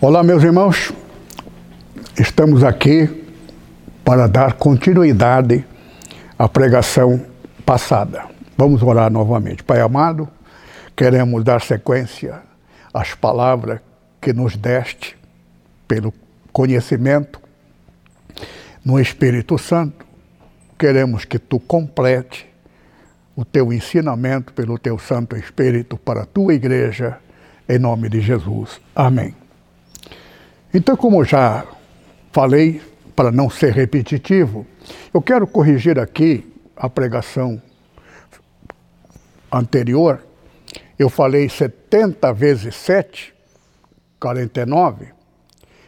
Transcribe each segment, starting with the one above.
Olá, meus irmãos. Estamos aqui para dar continuidade à pregação passada. Vamos orar novamente. Pai amado, queremos dar sequência às palavras que nos deste pelo conhecimento no Espírito Santo. Queremos que tu complete o teu ensinamento pelo teu Santo Espírito para a tua igreja, em nome de Jesus. Amém. Então, como já falei, para não ser repetitivo, eu quero corrigir aqui a pregação anterior. Eu falei 70 vezes 7, 49.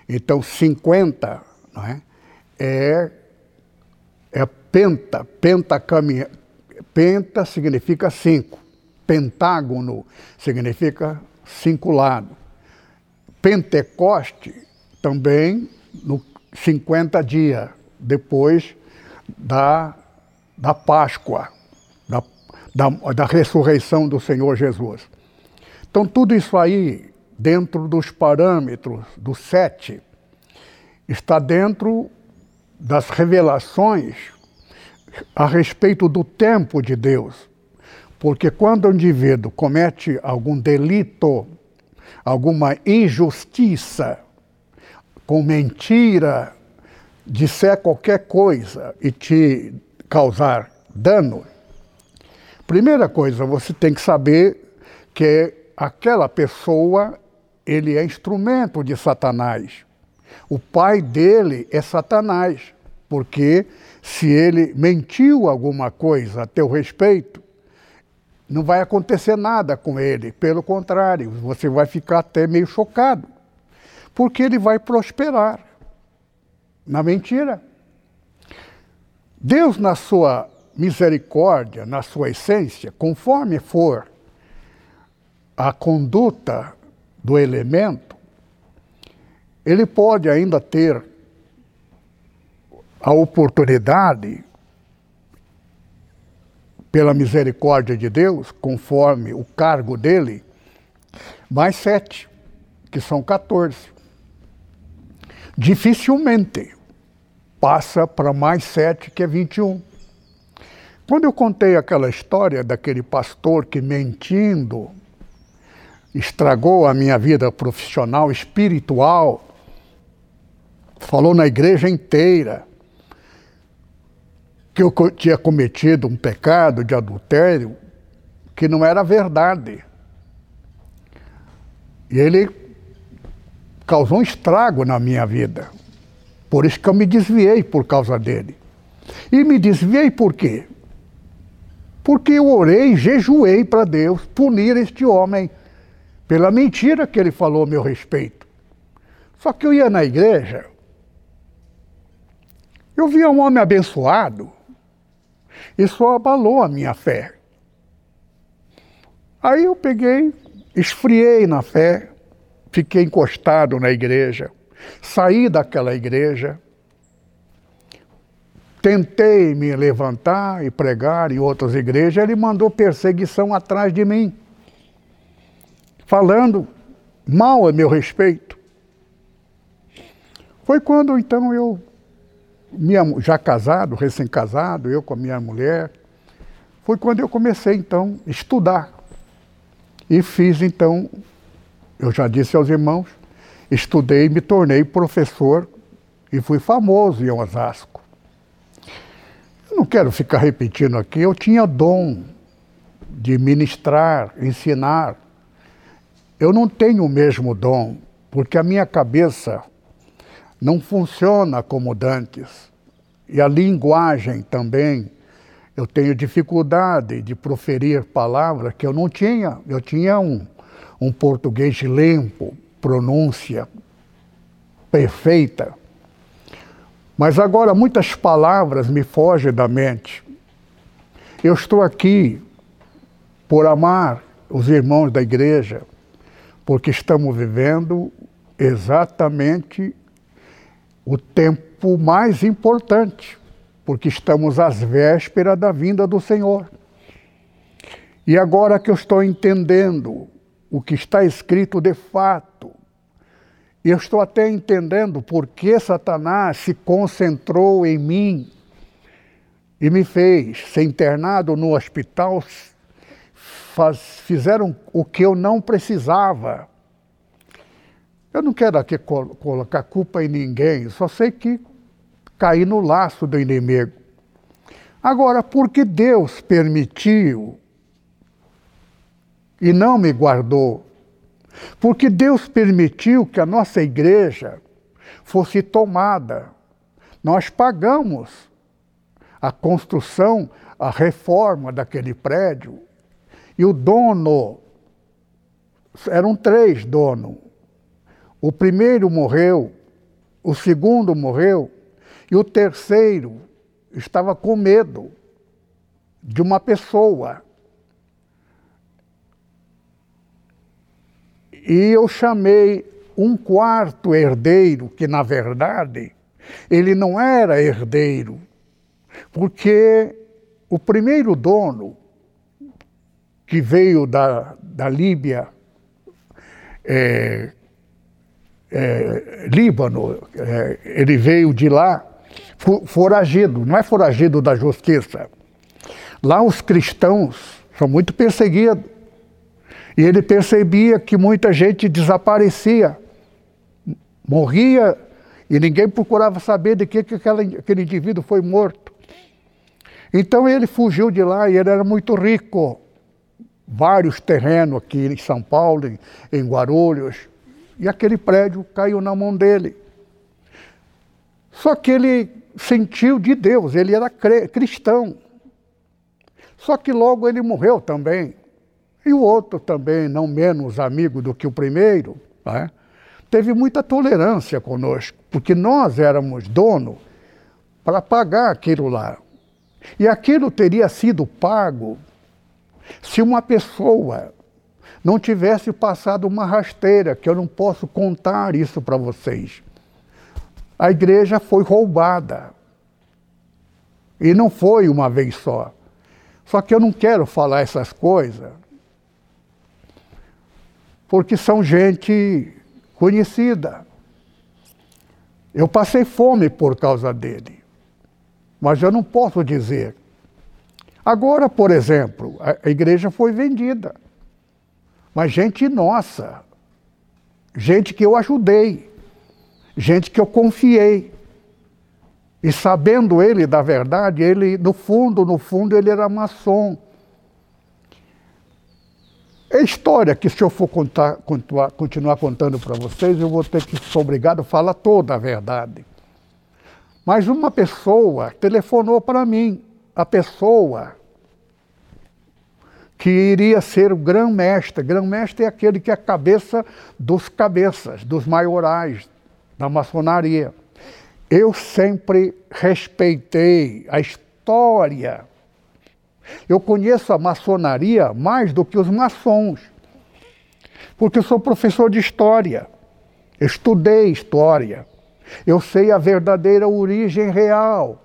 Então, 50 não é? é, é penta, penta caminha. Penta significa cinco. Pentágono significa cinco lados. Pentecoste também no 50 dias depois da, da Páscoa, da, da, da ressurreição do Senhor Jesus. Então, tudo isso aí, dentro dos parâmetros do sete, está dentro das revelações a respeito do tempo de Deus. Porque quando o indivíduo comete algum delito, alguma injustiça, com mentira, disser qualquer coisa e te causar dano, primeira coisa, você tem que saber que aquela pessoa, ele é instrumento de Satanás. O pai dele é Satanás, porque se ele mentiu alguma coisa a teu respeito, não vai acontecer nada com ele. Pelo contrário, você vai ficar até meio chocado porque ele vai prosperar na mentira. Deus, na sua misericórdia, na sua essência, conforme for a conduta do elemento, ele pode ainda ter a oportunidade, pela misericórdia de Deus, conforme o cargo dele, mais sete, que são 14 dificilmente passa para mais sete, que é 21. Quando eu contei aquela história daquele pastor que mentindo estragou a minha vida profissional, espiritual, falou na igreja inteira que eu tinha cometido um pecado de adultério que não era verdade. E ele causou um estrago na minha vida. Por isso que eu me desviei por causa dele. E me desviei por quê? Porque eu orei, jejuei para Deus punir este homem pela mentira que ele falou a meu respeito. Só que eu ia na igreja, eu via um homem abençoado, isso abalou a minha fé. Aí eu peguei, esfriei na fé, fiquei encostado na igreja, saí daquela igreja, tentei me levantar e pregar em outras igrejas, ele mandou perseguição atrás de mim, falando mal a meu respeito. Foi quando então eu, minha, já casado, recém-casado, eu com a minha mulher, foi quando eu comecei então a estudar. E fiz então eu já disse aos irmãos, estudei, me tornei professor e fui famoso em Osasco. Eu não quero ficar repetindo aqui, eu tinha dom de ministrar, ensinar. Eu não tenho o mesmo dom, porque a minha cabeça não funciona como dantes. E a linguagem também. Eu tenho dificuldade de proferir palavras que eu não tinha. Eu tinha um, um português limpo, pronúncia perfeita. Mas agora muitas palavras me fogem da mente. Eu estou aqui por amar os irmãos da igreja, porque estamos vivendo exatamente o tempo mais importante, porque estamos às vésperas da vinda do Senhor. E agora que eu estou entendendo o que está escrito de fato, eu estou até entendendo por que Satanás se concentrou em mim e me fez ser internado no hospital. Faz, fizeram o que eu não precisava. Eu não quero aqui col colocar culpa em ninguém, só sei que caí no laço do inimigo. Agora, porque Deus permitiu e não me guardou? Porque Deus permitiu que a nossa igreja fosse tomada. Nós pagamos a construção, a reforma daquele prédio. E o dono, eram três donos. O primeiro morreu, o segundo morreu, e o terceiro estava com medo de uma pessoa. E eu chamei um quarto herdeiro, que na verdade ele não era herdeiro, porque o primeiro dono, que veio da, da Líbia, é, é, Líbano, é, ele veio de lá foragido, não é foragido da justiça. Lá os cristãos são muito perseguidos. E ele percebia que muita gente desaparecia, morria e ninguém procurava saber de que, que aquele, aquele indivíduo foi morto. Então ele fugiu de lá e ele era muito rico. Vários terrenos aqui em São Paulo, em, em Guarulhos, e aquele prédio caiu na mão dele. Só que ele sentiu de Deus, ele era cristão. Só que logo ele morreu também. E o outro também, não menos amigo do que o primeiro, né, teve muita tolerância conosco, porque nós éramos dono para pagar aquilo lá. E aquilo teria sido pago se uma pessoa não tivesse passado uma rasteira, que eu não posso contar isso para vocês. A igreja foi roubada. E não foi uma vez só. Só que eu não quero falar essas coisas, porque são gente conhecida. Eu passei fome por causa dele, mas eu não posso dizer. Agora, por exemplo, a igreja foi vendida. Mas gente nossa, gente que eu ajudei, gente que eu confiei. E sabendo ele da verdade, ele, no fundo, no fundo, ele era maçom. É história que, se eu for contar, continuar, continuar contando para vocês, eu vou ter que ser obrigado a falar toda a verdade. Mas uma pessoa telefonou para mim, a pessoa que iria ser o grão-mestre. Grão-mestre é aquele que é a cabeça dos cabeças, dos maiorais da maçonaria. Eu sempre respeitei a história. Eu conheço a maçonaria mais do que os maçons, porque eu sou professor de história. Estudei história. Eu sei a verdadeira origem real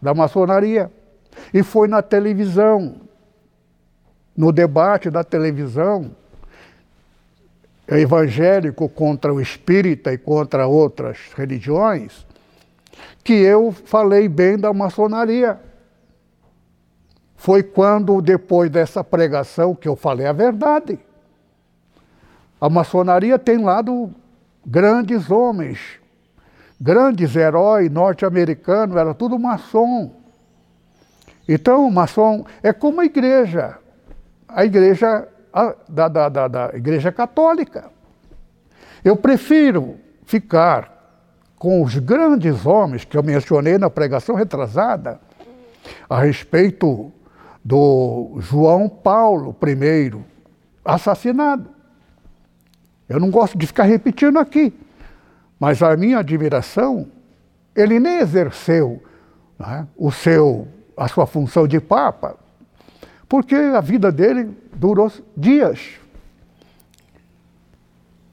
da maçonaria. E foi na televisão no debate da televisão, evangélico contra o espírita e contra outras religiões, que eu falei bem da maçonaria. Foi quando, depois dessa pregação, que eu falei a verdade. A maçonaria tem lado grandes homens, grandes heróis norte-americanos, era tudo maçom. Então, maçom é como a igreja a igreja a, da, da, da, da igreja católica. Eu prefiro ficar com os grandes homens que eu mencionei na pregação retrasada a respeito do João Paulo I, assassinado. Eu não gosto de ficar repetindo aqui, mas a minha admiração, ele nem exerceu né, o seu, a sua função de Papa, porque a vida dele durou dias.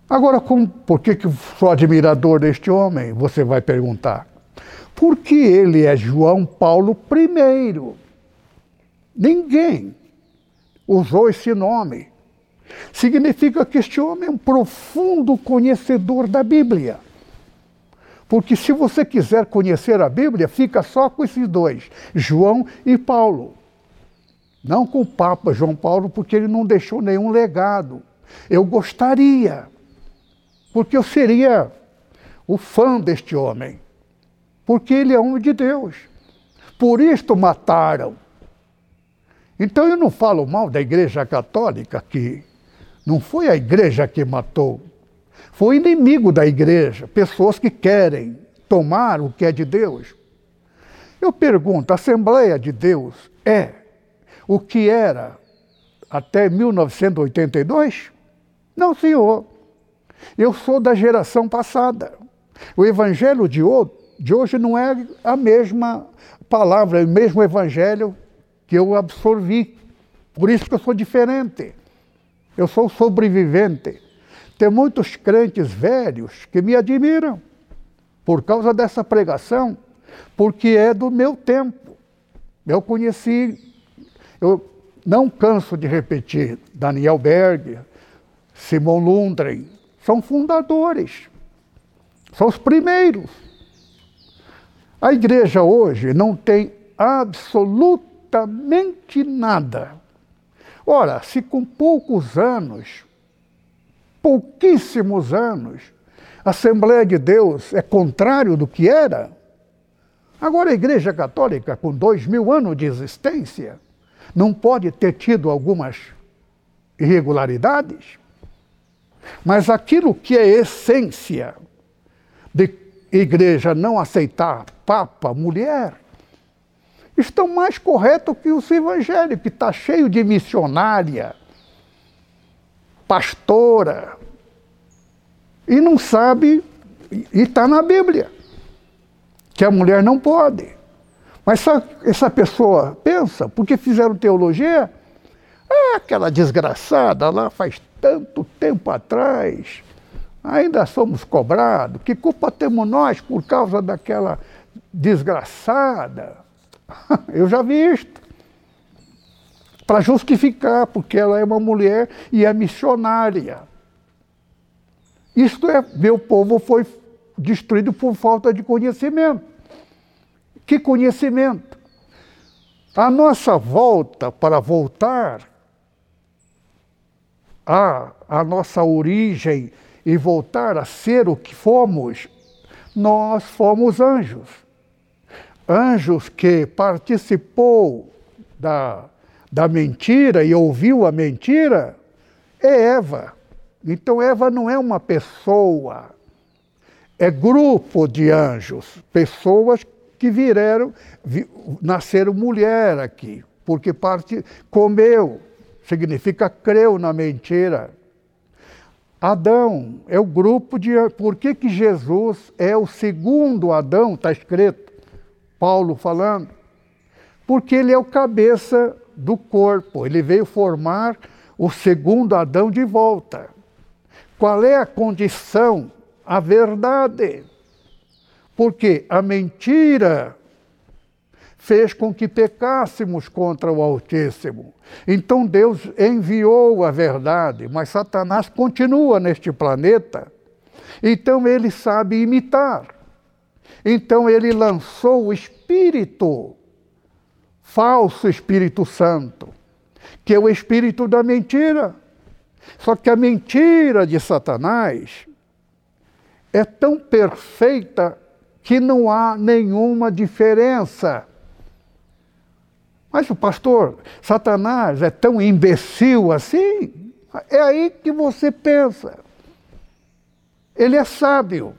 Agora, com, por que, que sou admirador deste homem? Você vai perguntar. Porque ele é João Paulo I. Ninguém usou esse nome. Significa que este homem é um profundo conhecedor da Bíblia. Porque se você quiser conhecer a Bíblia, fica só com esses dois, João e Paulo. Não com o Papa João Paulo, porque ele não deixou nenhum legado. Eu gostaria, porque eu seria o fã deste homem, porque ele é homem de Deus. Por isto mataram. Então eu não falo mal da Igreja Católica, que não foi a Igreja que matou, foi inimigo da Igreja, pessoas que querem tomar o que é de Deus. Eu pergunto: a Assembleia de Deus é o que era até 1982? Não, senhor. Eu sou da geração passada. O evangelho de hoje não é a mesma palavra, o mesmo evangelho que eu absorvi. Por isso que eu sou diferente. Eu sou sobrevivente. Tem muitos crentes velhos que me admiram por causa dessa pregação, porque é do meu tempo. Eu conheci, eu não canso de repetir, Daniel Berg, Simon Lundgren, são fundadores, são os primeiros. A igreja hoje não tem absolutamente nada. Ora, se com poucos anos, pouquíssimos anos, a Assembleia de Deus é contrário do que era, agora a Igreja Católica, com dois mil anos de existência, não pode ter tido algumas irregularidades? Mas aquilo que é essência de igreja não aceitar papa, mulher, estão mais corretos que os evangélicos, que está cheio de missionária, pastora, e não sabe, e está na Bíblia, que a mulher não pode. Mas só essa pessoa pensa, porque fizeram teologia, ah, aquela desgraçada lá faz tanto tempo atrás, ainda somos cobrados, que culpa temos nós por causa daquela desgraçada? Eu já vi isto. Para justificar, porque ela é uma mulher e é missionária. Isto é, meu povo foi destruído por falta de conhecimento. Que conhecimento? A nossa volta para voltar à, à nossa origem e voltar a ser o que fomos, nós fomos anjos. Anjos que participou da, da mentira e ouviu a mentira é Eva. Então Eva não é uma pessoa, é grupo de anjos, pessoas que vieram, vi, nasceram mulher aqui, porque parte comeu, significa creu na mentira. Adão é o grupo de. Por que, que Jesus é o segundo Adão? Está escrito, Paulo falando. Porque ele é o cabeça do corpo, ele veio formar o segundo Adão de volta. Qual é a condição? A verdade. Porque a mentira fez com que pecássemos contra o Altíssimo. Então Deus enviou a verdade, mas Satanás continua neste planeta. Então ele sabe imitar. Então ele lançou o Espírito, falso Espírito Santo, que é o espírito da mentira. Só que a mentira de Satanás é tão perfeita que não há nenhuma diferença. Mas o pastor, Satanás é tão imbecil assim? É aí que você pensa. Ele é sábio.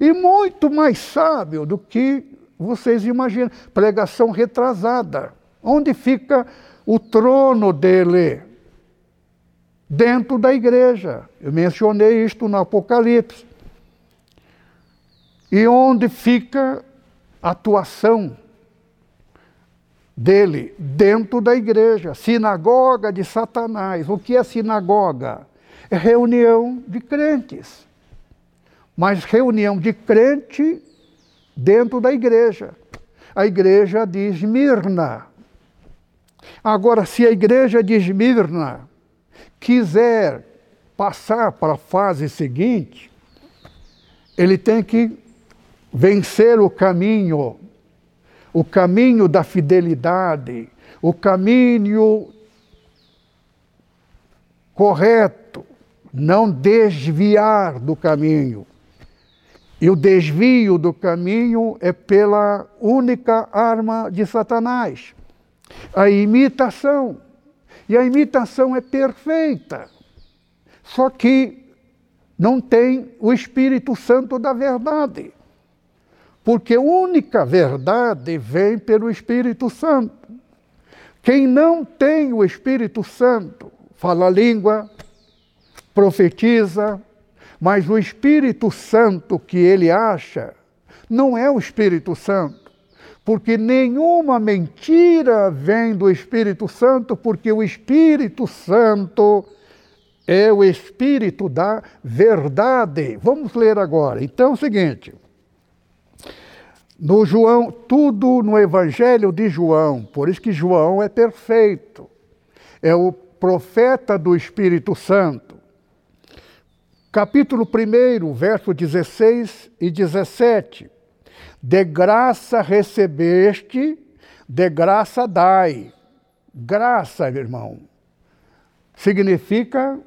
E muito mais sábio do que vocês imaginam. Pregação retrasada. Onde fica o trono dele? dentro da igreja. Eu mencionei isto no Apocalipse. E onde fica a atuação dele dentro da igreja, sinagoga de Satanás. O que é sinagoga? É reunião de crentes. Mas reunião de crente dentro da igreja. A igreja de Esmirna. Agora, se a igreja de Esmirna quiser passar para a fase seguinte, ele tem que vencer o caminho, o caminho da fidelidade, o caminho correto, não desviar do caminho. E o desvio do caminho é pela única arma de Satanás, a imitação. E a imitação é perfeita. Só que não tem o Espírito Santo da verdade. Porque a única verdade vem pelo Espírito Santo. Quem não tem o Espírito Santo fala língua, profetiza, mas o Espírito Santo que ele acha não é o Espírito Santo, porque nenhuma mentira vem do Espírito Santo, porque o Espírito Santo é o Espírito da verdade. Vamos ler agora. Então é o seguinte. No João, tudo no Evangelho de João, por isso que João é perfeito. É o profeta do Espírito Santo. Capítulo 1, verso 16 e 17. De graça recebeste, de graça dai. Graça, meu irmão, significa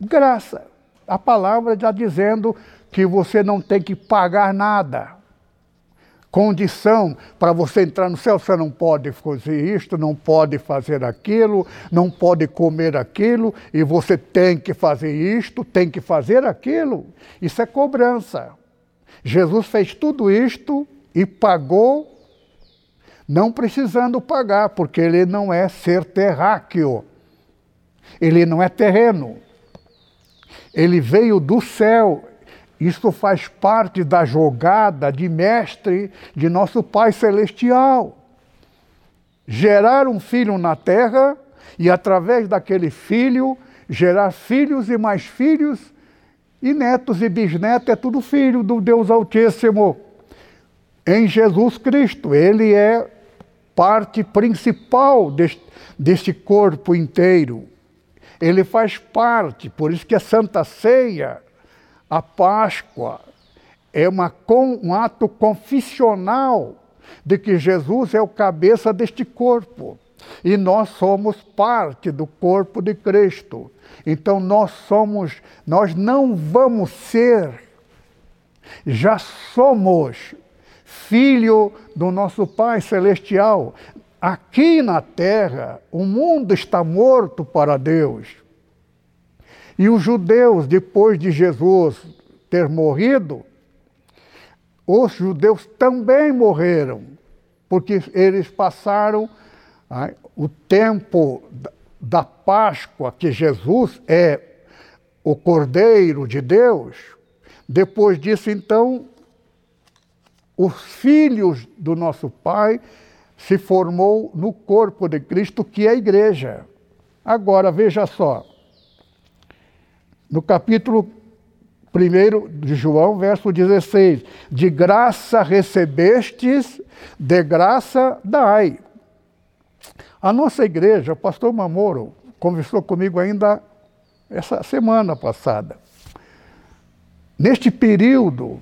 graça. A palavra já dizendo que você não tem que pagar nada condição para você entrar no céu. Você não pode fazer isto, não pode fazer aquilo, não pode comer aquilo, e você tem que fazer isto, tem que fazer aquilo. Isso é cobrança. Jesus fez tudo isto e pagou, não precisando pagar, porque ele não é ser terráqueo, ele não é terreno. Ele veio do céu, isso faz parte da jogada de mestre de nosso Pai Celestial. Gerar um filho na terra e, através daquele filho, gerar filhos e mais filhos, e netos e bisnetos, é tudo filho do Deus Altíssimo. Em Jesus Cristo, Ele é parte principal deste, deste corpo inteiro. Ele faz parte, por isso que a Santa Ceia a Páscoa é uma, um ato confissional de que Jesus é o cabeça deste corpo e nós somos parte do corpo de Cristo. Então nós somos, nós não vamos ser, já somos filho do nosso Pai celestial. Aqui na terra, o mundo está morto para Deus. E os judeus, depois de Jesus ter morrido, os judeus também morreram, porque eles passaram ah, o tempo da Páscoa, que Jesus é o Cordeiro de Deus. Depois disso, então, os filhos do nosso Pai se formou no corpo de Cristo, que é a igreja. Agora, veja só. No capítulo 1 de João, verso 16: De graça recebestes, de graça dai. A nossa igreja, o pastor Mamoro, conversou comigo ainda essa semana passada. Neste período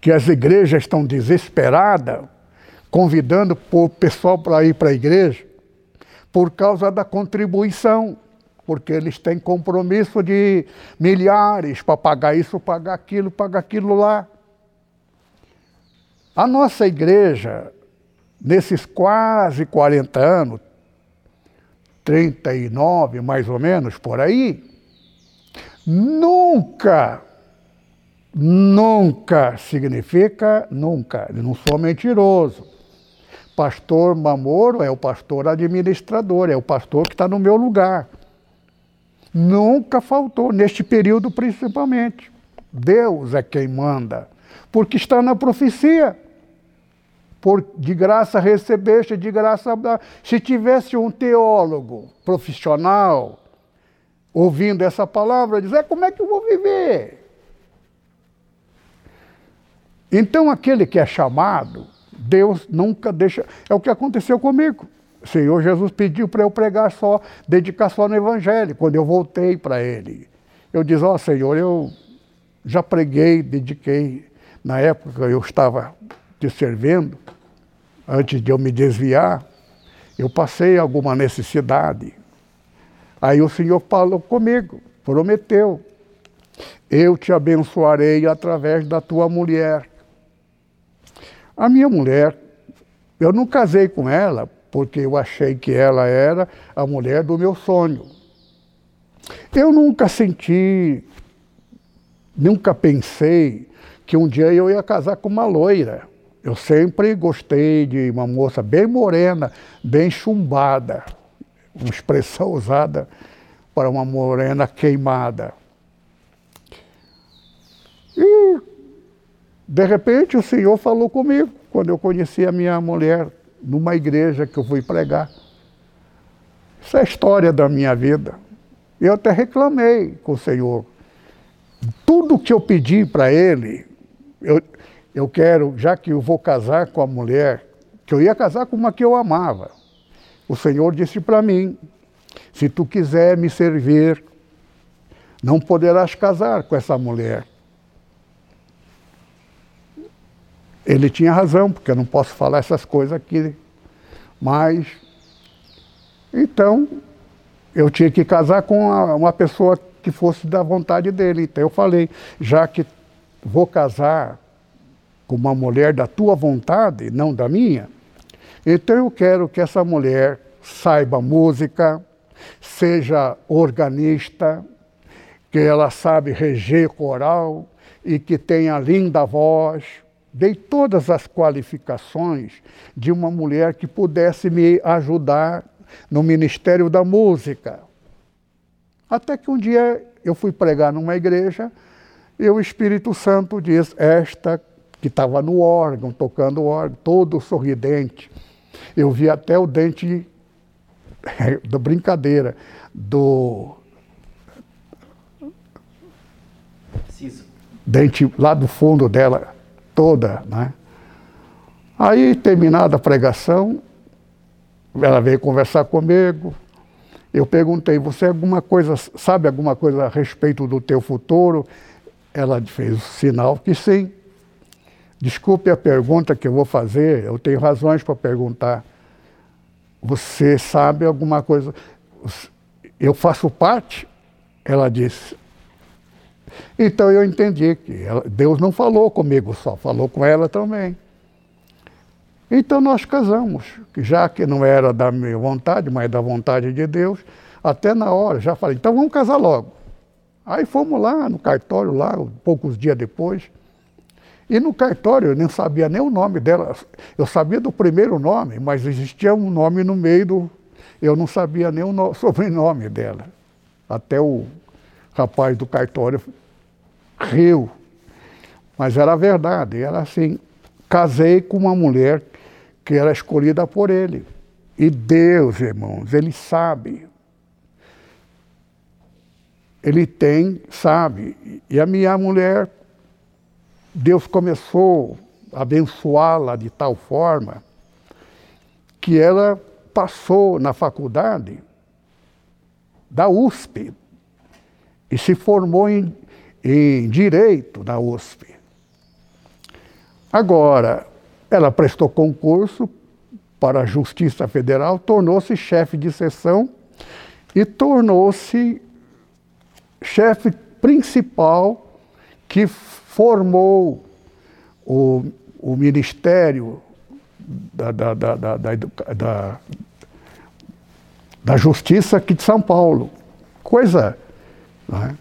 que as igrejas estão desesperadas, convidando o pessoal para ir para a igreja, por causa da contribuição porque eles têm compromisso de milhares para pagar isso, pagar aquilo, pagar aquilo lá. A nossa igreja, nesses quase 40 anos, 39 mais ou menos por aí, nunca, nunca significa nunca, eu não sou mentiroso. Pastor Mamoro é o pastor administrador, é o pastor que está no meu lugar. Nunca faltou, neste período principalmente. Deus é quem manda, porque está na profecia. Por, de graça recebeste, de graça Se tivesse um teólogo profissional ouvindo essa palavra, dizer: como é que eu vou viver? Então, aquele que é chamado, Deus nunca deixa. É o que aconteceu comigo. Senhor Jesus pediu para eu pregar só, dedicar só no Evangelho, quando eu voltei para Ele. Eu disse, ó oh, Senhor, eu já preguei, dediquei, na época eu estava te servindo, antes de eu me desviar, eu passei alguma necessidade. Aí o Senhor falou comigo, prometeu, eu te abençoarei através da tua mulher. A minha mulher, eu não casei com ela porque eu achei que ela era a mulher do meu sonho. Eu nunca senti, nunca pensei que um dia eu ia casar com uma loira. Eu sempre gostei de uma moça bem morena, bem chumbada, uma expressão usada para uma morena queimada. E, de repente, o Senhor falou comigo, quando eu conheci a minha mulher numa igreja que eu fui pregar. Isso é a história da minha vida. Eu até reclamei com o Senhor. Tudo que eu pedi para Ele, eu, eu quero, já que eu vou casar com a mulher, que eu ia casar com uma que eu amava. O Senhor disse para mim: se tu quiser me servir, não poderás casar com essa mulher. Ele tinha razão, porque eu não posso falar essas coisas aqui. Mas, então, eu tinha que casar com uma, uma pessoa que fosse da vontade dele. Então eu falei, já que vou casar com uma mulher da tua vontade, não da minha, então eu quero que essa mulher saiba música, seja organista, que ela sabe reger coral e que tenha linda voz. Dei todas as qualificações de uma mulher que pudesse me ajudar no Ministério da Música. Até que um dia eu fui pregar numa igreja e o Espírito Santo diz: Esta que estava no órgão, tocando o órgão, todo sorridente. Eu vi até o dente da brincadeira, do. Ciso. Dente lá do fundo dela, toda, né? Aí, terminada a pregação, ela veio conversar comigo. Eu perguntei: "Você alguma coisa sabe alguma coisa a respeito do teu futuro?" Ela fez o sinal que sim. Desculpe a pergunta que eu vou fazer, eu tenho razões para perguntar. Você sabe alguma coisa? Eu faço parte? Ela disse. Então eu entendi que ela, Deus não falou comigo só, falou com ela também. Então nós casamos, já que não era da minha vontade, mas da vontade de Deus, até na hora, já falei, então vamos casar logo. Aí fomos lá no cartório, lá, poucos dias depois. E no cartório eu nem sabia nem o nome dela. Eu sabia do primeiro nome, mas existia um nome no meio do. Eu não sabia nem o no... sobrenome dela. Até o rapaz do cartório riu. Mas era verdade. Era assim: casei com uma mulher que era escolhida por ele. E Deus, irmãos, ele sabe. Ele tem, sabe. E a minha mulher Deus começou a abençoá-la de tal forma que ela passou na faculdade da USP e se formou em, em Direito na USP. Agora, ela prestou concurso para a Justiça Federal, tornou-se chefe de seção e tornou-se chefe principal que formou o, o Ministério da, da, da, da, da, da Justiça aqui de São Paulo. Coisa. Né?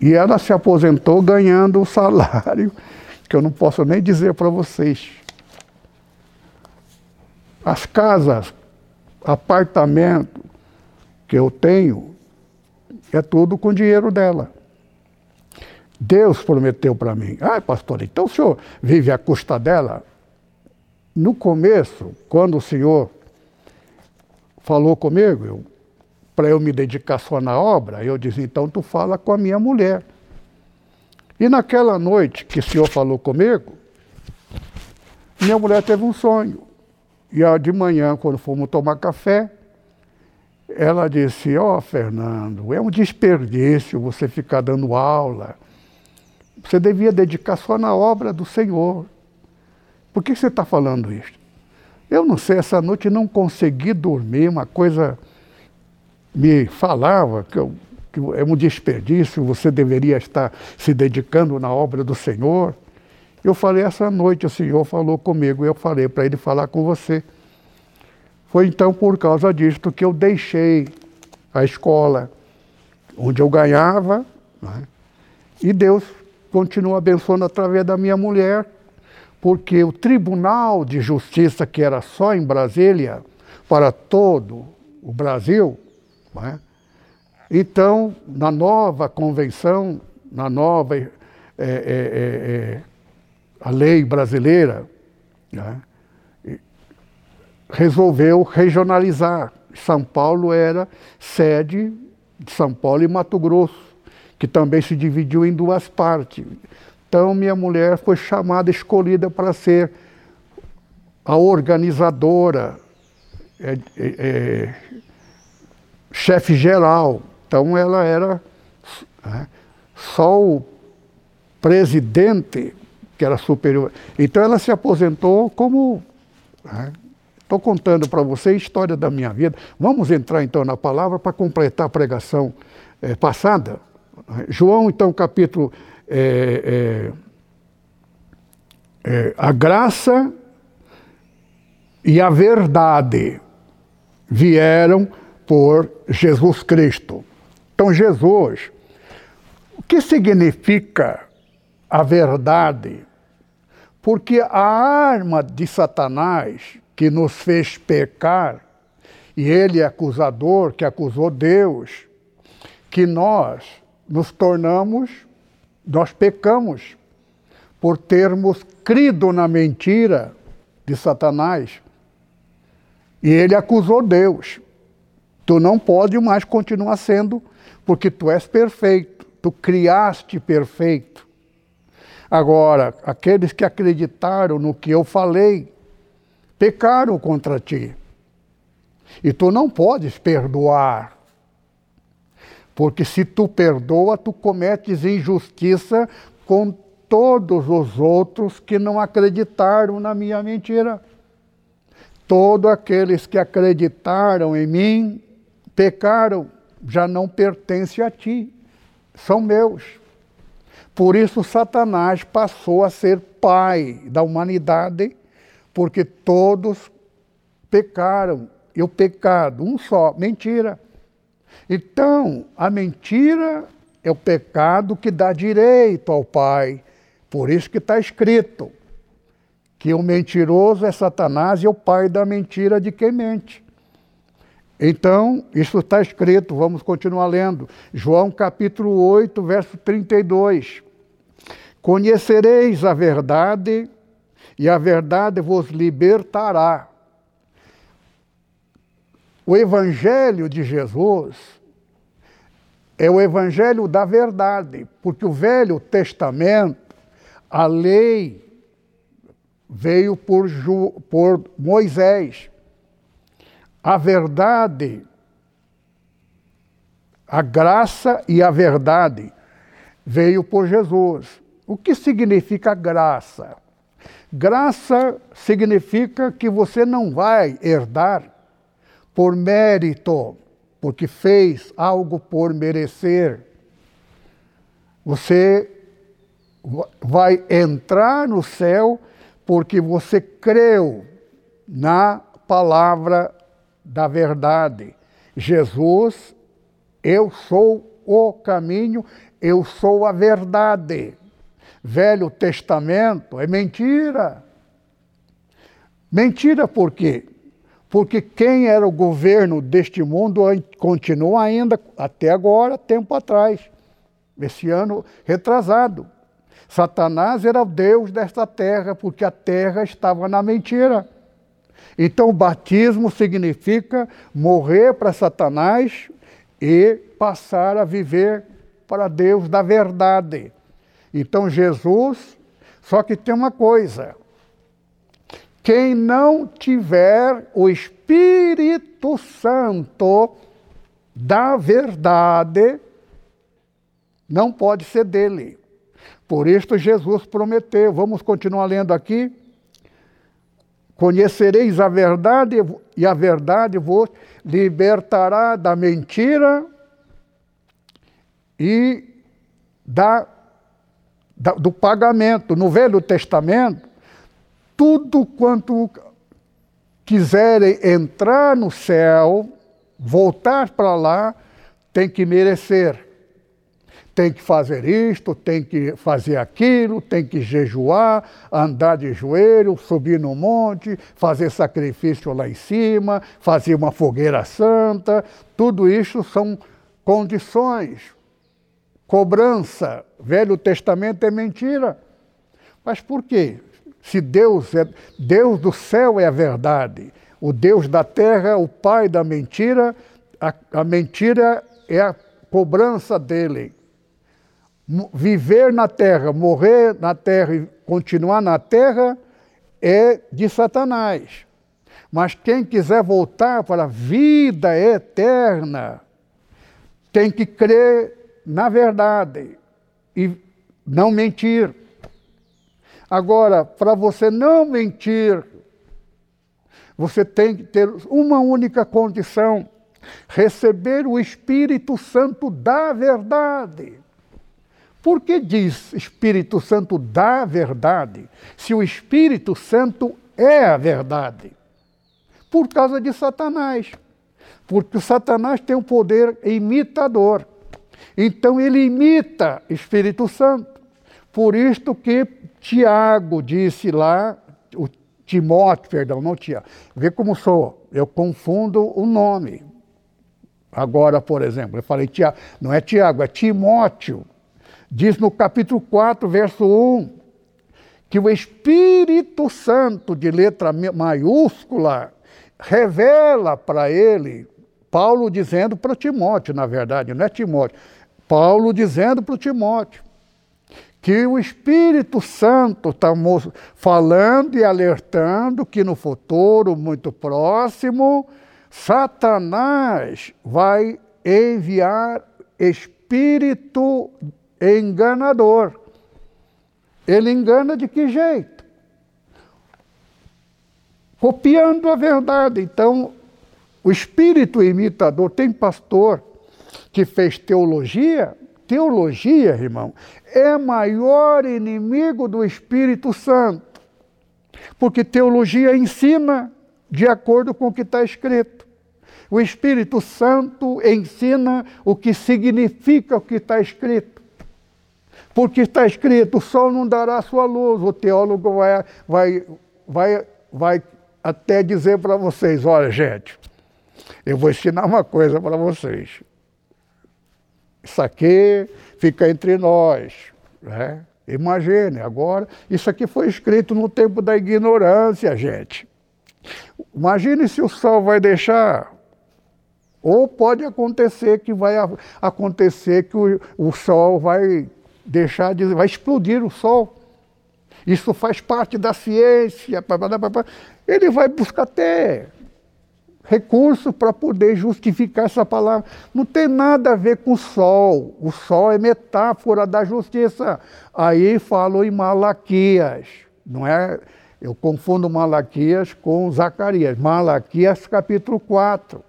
E ela se aposentou ganhando o salário que eu não posso nem dizer para vocês. As casas, apartamento que eu tenho, é tudo com dinheiro dela. Deus prometeu para mim. Ah, pastor, então o senhor vive à custa dela? No começo, quando o senhor falou comigo, para eu me dedicar só na obra, eu disse, então tu fala com a minha mulher. E naquela noite que o senhor falou comigo, minha mulher teve um sonho. E de manhã, quando fomos tomar café, ela disse: Ó, oh, Fernando, é um desperdício você ficar dando aula. Você devia dedicar só na obra do Senhor. Por que você está falando isso? Eu não sei, essa noite não consegui dormir, uma coisa me falava que, eu, que é um desperdício, você deveria estar se dedicando na obra do Senhor. Eu falei, essa noite o Senhor falou comigo, eu falei para ele falar com você. Foi então por causa disto que eu deixei a escola, onde eu ganhava, né? e Deus continua abençoando através da minha mulher, porque o Tribunal de Justiça, que era só em Brasília, para todo o Brasil, né? então, na nova convenção, na nova é, é, é, a lei brasileira, né, resolveu regionalizar. São Paulo era sede de São Paulo e Mato Grosso, que também se dividiu em duas partes. Então, minha mulher foi chamada, escolhida para ser a organizadora, é, é, é chefe geral. Então, ela era é, só o presidente que era superior. Então ela se aposentou como. Estou né, contando para você a história da minha vida. Vamos entrar então na palavra para completar a pregação é, passada. João, então, capítulo. É, é, a graça e a verdade vieram por Jesus Cristo. Então, Jesus, o que significa a verdade? Porque a arma de Satanás que nos fez pecar, e ele é acusador que acusou Deus, que nós nos tornamos, nós pecamos por termos crido na mentira de Satanás. E ele acusou Deus. Tu não pode mais continuar sendo, porque tu és perfeito, tu criaste perfeito. Agora, aqueles que acreditaram no que eu falei, pecaram contra ti. E tu não podes perdoar. Porque se tu perdoa, tu cometes injustiça com todos os outros que não acreditaram na minha mentira. Todos aqueles que acreditaram em mim pecaram, já não pertencem a ti, são meus. Por isso, Satanás passou a ser pai da humanidade, porque todos pecaram. E o pecado, um só, mentira. Então, a mentira é o pecado que dá direito ao pai. Por isso que está escrito que o mentiroso é Satanás e o pai da mentira de quem mente. Então, isso está escrito, vamos continuar lendo. João capítulo 8, verso 32. Conhecereis a verdade, e a verdade vos libertará. O Evangelho de Jesus é o Evangelho da verdade, porque o Velho Testamento, a lei veio por, Ju, por Moisés. A verdade, a graça e a verdade veio por Jesus. O que significa graça? Graça significa que você não vai herdar por mérito, porque fez algo por merecer. Você vai entrar no céu porque você creu na palavra da verdade. Jesus, eu sou o caminho, eu sou a verdade. Velho Testamento é mentira. Mentira por quê? Porque quem era o governo deste mundo continua ainda, até agora, tempo atrás, esse ano retrasado. Satanás era o Deus desta terra, porque a terra estava na mentira. Então, o batismo significa morrer para Satanás e passar a viver para Deus da verdade. Então, Jesus, só que tem uma coisa: Quem não tiver o Espírito Santo da verdade, não pode ser dele. Por isto Jesus prometeu. Vamos continuar lendo aqui. Conhecereis a verdade e a verdade vos libertará da mentira e da, da, do pagamento. No Velho Testamento, tudo quanto quiserem entrar no céu, voltar para lá, tem que merecer tem que fazer isto, tem que fazer aquilo, tem que jejuar, andar de joelho, subir no monte, fazer sacrifício lá em cima, fazer uma fogueira santa. Tudo isso são condições. Cobrança. Velho Testamento é mentira. Mas por quê? Se Deus é Deus do céu é a verdade, o Deus da terra, o pai da mentira, a, a mentira é a cobrança dele viver na terra, morrer na terra e continuar na terra é de Satanás. Mas quem quiser voltar para a vida eterna tem que crer na verdade e não mentir. Agora, para você não mentir, você tem que ter uma única condição: receber o Espírito Santo da verdade. Por que diz Espírito Santo da verdade, se o Espírito Santo é a verdade? Por causa de Satanás. Porque Satanás tem um poder imitador. Então ele imita Espírito Santo. Por isto que Tiago disse lá, o Timóteo, perdão, não Tiago. Vê como sou, eu confundo o nome. Agora, por exemplo, eu falei Tiago, não é Tiago, é Timóteo diz no capítulo 4, verso 1, que o Espírito Santo, de letra maiúscula, revela para ele, Paulo dizendo para Timóteo, na verdade, não é Timóteo, Paulo dizendo para Timóteo, que o Espírito Santo está falando e alertando que no futuro muito próximo, Satanás vai enviar espírito enganador. Ele engana de que jeito? Copiando a verdade. Então, o espírito imitador tem pastor que fez teologia. Teologia, irmão, é maior inimigo do Espírito Santo. Porque teologia ensina de acordo com o que está escrito. O Espírito Santo ensina o que significa o que está escrito. Porque está escrito: o sol não dará sua luz. O teólogo vai, vai, vai, vai até dizer para vocês: olha, gente, eu vou ensinar uma coisa para vocês. Isso aqui fica entre nós. Né? Imagine, agora, isso aqui foi escrito no tempo da ignorância, gente. Imagine se o sol vai deixar. Ou pode acontecer que vai acontecer que o, o sol vai deixar de. vai explodir o Sol. Isso faz parte da ciência. Ele vai buscar até recurso para poder justificar essa palavra. Não tem nada a ver com o sol. O sol é metáfora da justiça. Aí falo em Malaquias, não é? Eu confundo Malaquias com Zacarias. Malaquias capítulo 4.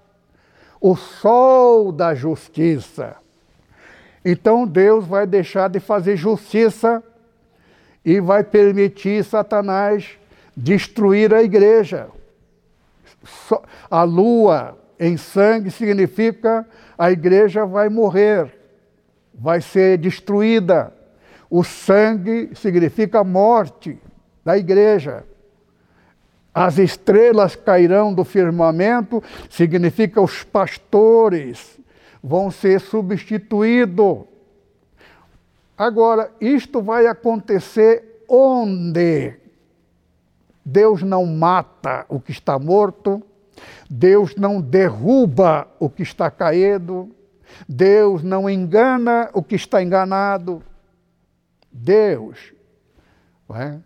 O sol da justiça. Então Deus vai deixar de fazer justiça e vai permitir Satanás destruir a igreja. A lua em sangue significa a igreja vai morrer, vai ser destruída. O sangue significa morte da igreja. As estrelas cairão do firmamento, significa os pastores vão ser substituídos. Agora, isto vai acontecer onde? Deus não mata o que está morto, Deus não derruba o que está caído, Deus não engana o que está enganado. Deus é?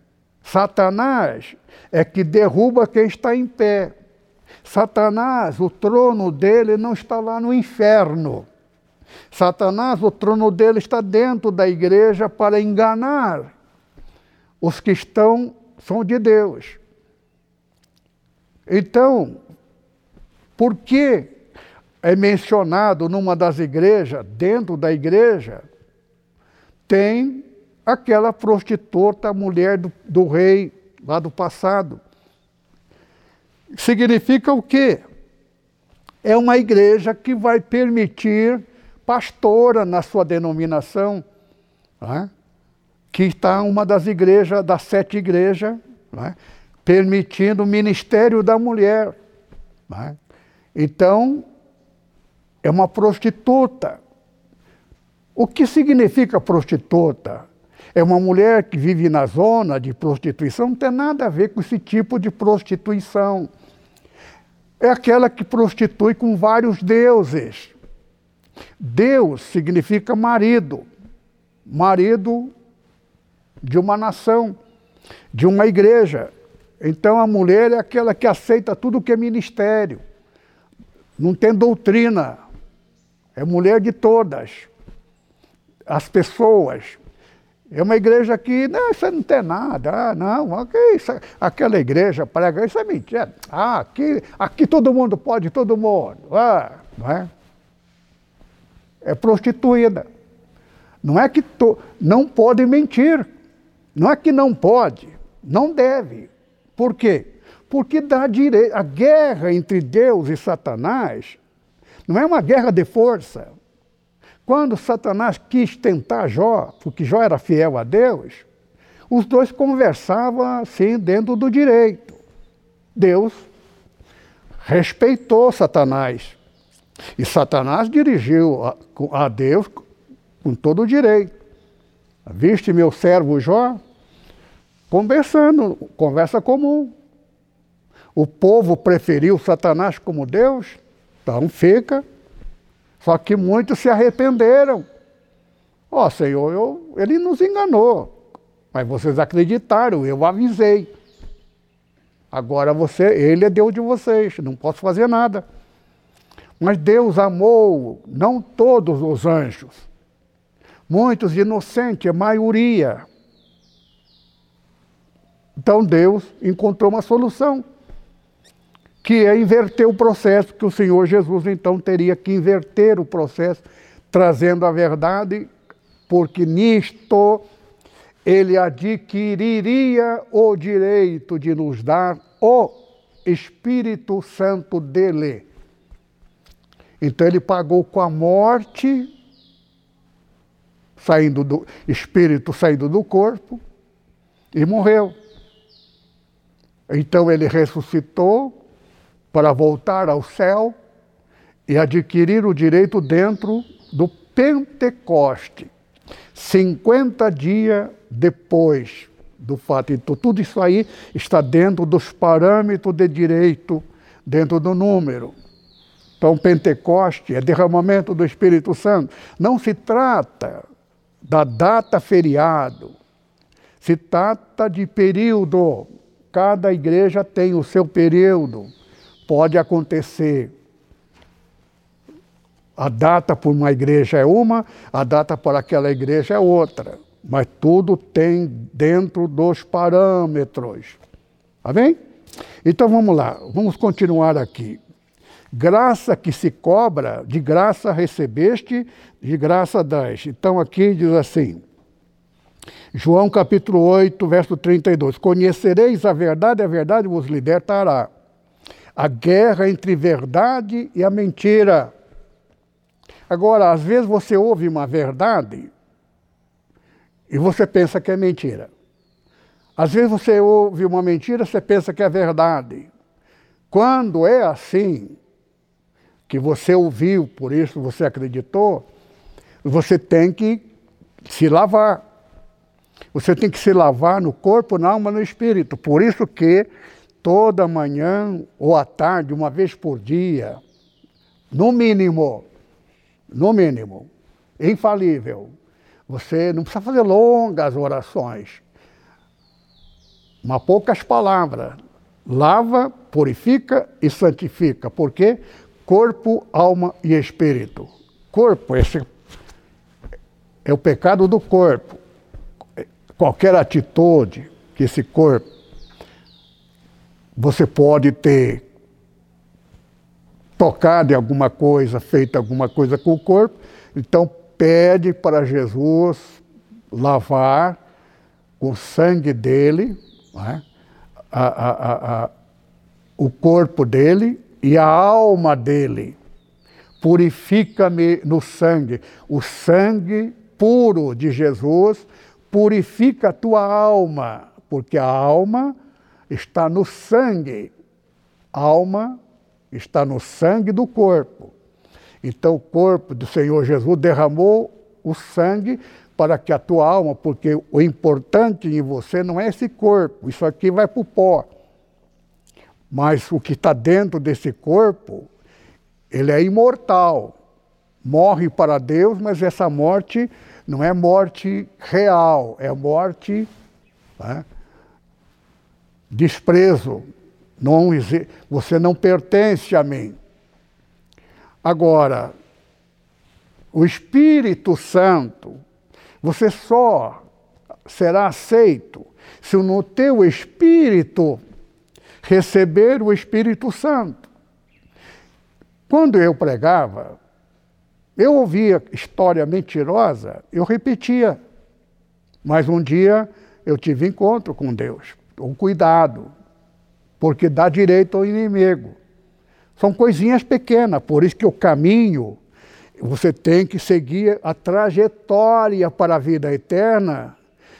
Satanás é que derruba quem está em pé. Satanás, o trono dele não está lá no inferno. Satanás, o trono dele está dentro da igreja para enganar os que estão são de Deus. Então, por que é mencionado numa das igrejas, dentro da igreja, tem aquela prostituta, mulher do, do rei lá do passado. Significa o quê? É uma igreja que vai permitir pastora na sua denominação, é? que está uma das igrejas, das sete igrejas, é? permitindo o ministério da mulher. É? Então, é uma prostituta. O que significa prostituta? É uma mulher que vive na zona de prostituição, não tem nada a ver com esse tipo de prostituição. É aquela que prostitui com vários deuses. Deus significa marido, marido de uma nação, de uma igreja. Então a mulher é aquela que aceita tudo que é ministério, não tem doutrina, é mulher de todas as pessoas. É uma igreja que, não, isso não tem nada, ah, não, isso, aquela igreja prega, isso é mentira. Ah, aqui, aqui todo mundo pode, todo mundo. Ah, não é? É prostituída. Não é que to, não pode mentir. Não é que não pode, não deve. Por quê? Porque dá direito. A guerra entre Deus e Satanás não é uma guerra de força. Quando Satanás quis tentar Jó, porque Jó era fiel a Deus, os dois conversavam assim dentro do direito. Deus respeitou Satanás. E Satanás dirigiu a, a Deus com todo o direito. Viste meu servo Jó? Conversando, conversa comum. O povo preferiu Satanás como Deus, então fica só que muitos se arrependeram. Ó, oh, Senhor, eu, ele nos enganou. Mas vocês acreditaram, eu avisei. Agora você, ele é Deus de vocês, não posso fazer nada. Mas Deus amou não todos os anjos. Muitos inocentes, a maioria. Então Deus encontrou uma solução que é inverter o processo, que o Senhor Jesus então teria que inverter o processo, trazendo a verdade, porque nisto ele adquiriria o direito de nos dar o Espírito Santo dele. Então ele pagou com a morte, saindo do espírito saindo do corpo e morreu. Então ele ressuscitou para voltar ao céu e adquirir o direito dentro do Pentecoste, 50 dias depois do fato. Então, tudo isso aí está dentro dos parâmetros de direito, dentro do número. Então, Pentecoste é derramamento do Espírito Santo. Não se trata da data feriado, se trata de período. Cada igreja tem o seu período. Pode acontecer. A data por uma igreja é uma, a data para aquela igreja é outra. Mas tudo tem dentro dos parâmetros. Tá bem? Então vamos lá, vamos continuar aqui. Graça que se cobra, de graça recebeste, de graça dás. Então aqui diz assim, João capítulo 8, verso 32. Conhecereis a verdade, a verdade vos libertará a guerra entre verdade e a mentira. Agora, às vezes você ouve uma verdade e você pensa que é mentira. Às vezes você ouve uma mentira, você pensa que é verdade. Quando é assim, que você ouviu, por isso você acreditou, você tem que se lavar. Você tem que se lavar no corpo, na alma, no espírito. Por isso que toda manhã ou à tarde, uma vez por dia, no mínimo, no mínimo, infalível. Você não precisa fazer longas orações. Uma poucas palavras. Lava, purifica e santifica. Por quê? Corpo, alma e espírito. Corpo, esse é o pecado do corpo. Qualquer atitude que esse corpo você pode ter tocado em alguma coisa, feito alguma coisa com o corpo, então pede para Jesus lavar com o sangue dele é? a, a, a, o corpo dele e a alma dele. Purifica-me no sangue. O sangue puro de Jesus purifica a tua alma, porque a alma está no sangue. alma está no sangue do corpo. Então o corpo do Senhor Jesus derramou o sangue para que a tua alma, porque o importante em você não é esse corpo, isso aqui vai para o pó. Mas o que está dentro desse corpo, ele é imortal. Morre para Deus, mas essa morte não é morte real, é morte né, desprezo. Não, você não pertence a mim. Agora, o Espírito Santo, você só será aceito se no teu espírito receber o Espírito Santo. Quando eu pregava, eu ouvia história mentirosa, eu repetia. Mas um dia eu tive encontro com Deus. Um cuidado, porque dá direito ao inimigo. São coisinhas pequenas, por isso que o caminho, você tem que seguir a trajetória para a vida eterna.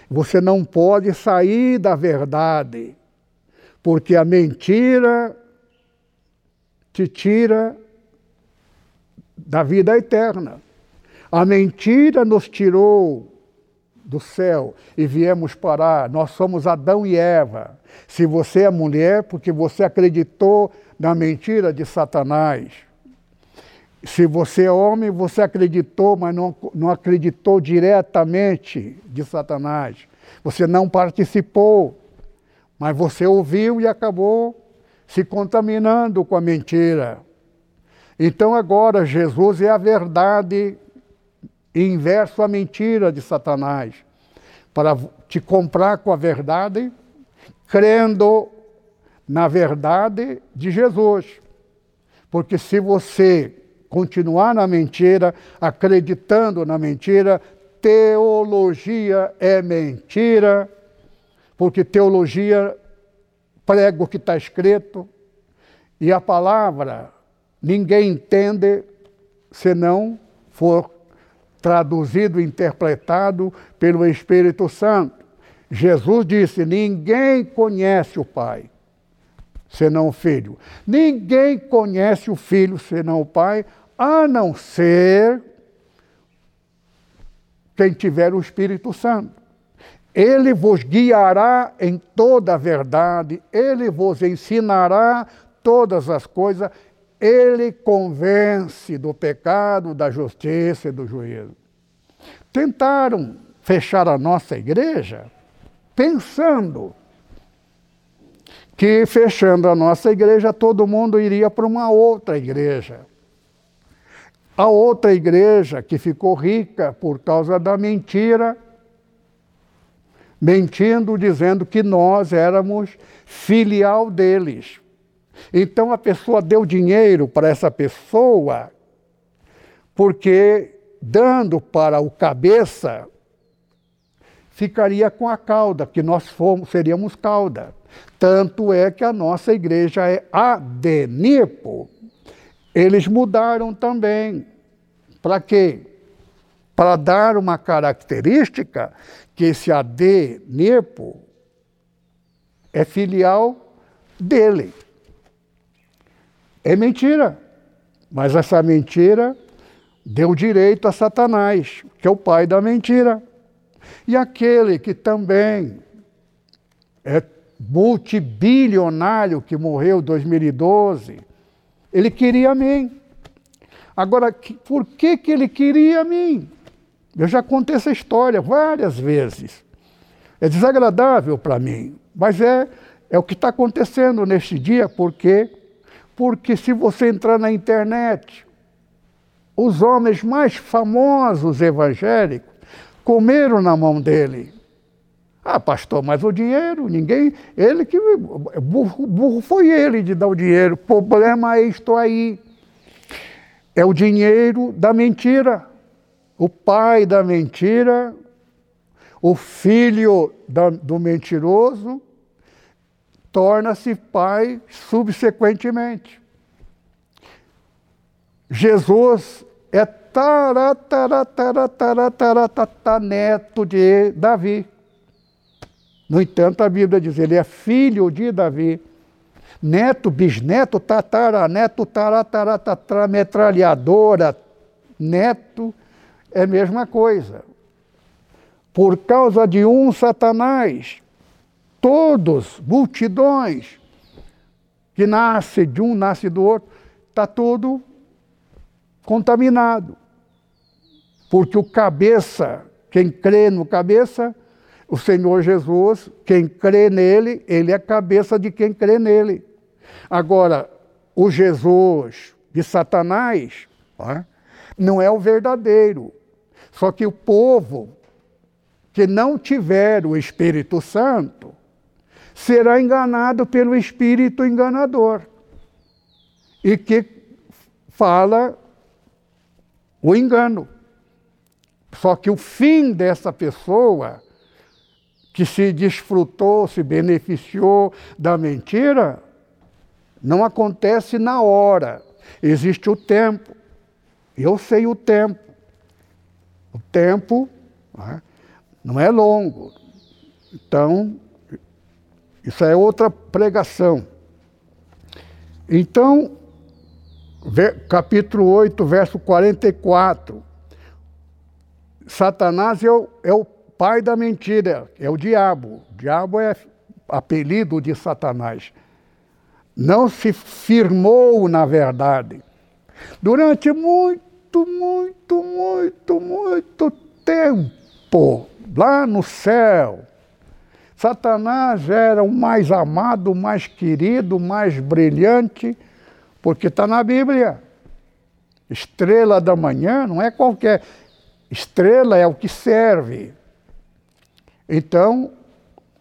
Você não pode sair da verdade, porque a mentira te tira da vida eterna. A mentira nos tirou do céu e viemos parar. Nós somos Adão e Eva. Se você é mulher, porque você acreditou na mentira de Satanás. Se você é homem, você acreditou, mas não, não acreditou diretamente de Satanás. Você não participou, mas você ouviu e acabou se contaminando com a mentira. Então agora Jesus é a verdade inverso à mentira de Satanás, para te comprar com a verdade, crendo na verdade de Jesus. Porque se você continuar na mentira, acreditando na mentira, teologia é mentira, porque teologia prega o que está escrito, e a palavra ninguém entende se não for traduzido, interpretado pelo Espírito Santo. Jesus disse: Ninguém conhece o Pai senão o Filho. Ninguém conhece o Filho senão o Pai, a não ser quem tiver o Espírito Santo. Ele vos guiará em toda a verdade, ele vos ensinará todas as coisas, ele convence do pecado, da justiça e do juízo. Tentaram fechar a nossa igreja pensando que fechando a nossa igreja todo mundo iria para uma outra igreja. A outra igreja que ficou rica por causa da mentira, mentindo, dizendo que nós éramos filial deles. Então a pessoa deu dinheiro para essa pessoa, porque dando para o cabeça, ficaria com a cauda, que nós fomos, seríamos cauda. Tanto é que a nossa igreja é adenipo. Eles mudaram também. Para quê? Para dar uma característica que esse adenipo é filial dele. É mentira. Mas essa mentira deu direito a Satanás, que é o pai da mentira. E aquele que também é multibilionário que morreu em 2012, ele queria a mim. Agora, por que, que ele queria a mim? Eu já contei essa história várias vezes. É desagradável para mim, Mas é, é o que está acontecendo neste dia, porque porque se você entrar na internet, os homens mais famosos evangélicos comeram na mão dele. Ah, pastor, mas o dinheiro, ninguém. Ele que. Burro, burro foi ele de dar o dinheiro. Problema é isto aí. É o dinheiro da mentira. O pai da mentira, o filho da, do mentiroso, torna-se pai subsequentemente. Jesus é neto de Davi. No entanto, a Bíblia diz, ele é filho de Davi. Neto, bisneto, tataraneto, tarataratatara, metralhadora, neto, é a mesma coisa. Por causa de um Satanás, todos, multidões, que nasce de um, nasce do outro, está tudo contaminado. Porque o cabeça, quem crê no cabeça, o Senhor Jesus, quem crê nele, ele é cabeça de quem crê nele. Agora, o Jesus de Satanás não é o verdadeiro. Só que o povo que não tiver o Espírito Santo será enganado pelo espírito enganador e que fala o engano. Só que o fim dessa pessoa que se desfrutou, se beneficiou da mentira, não acontece na hora. Existe o tempo. Eu sei o tempo. O tempo né, não é longo. Então, isso é outra pregação. Então, capítulo 8, verso 44. Satanás é o, é o pai da mentira, é o diabo. O diabo é apelido de Satanás. Não se firmou na verdade. Durante muito, muito, muito, muito tempo, lá no céu, Satanás era o mais amado, o mais querido, o mais brilhante, porque está na Bíblia. Estrela da manhã não é qualquer. Estrela é o que serve. Então,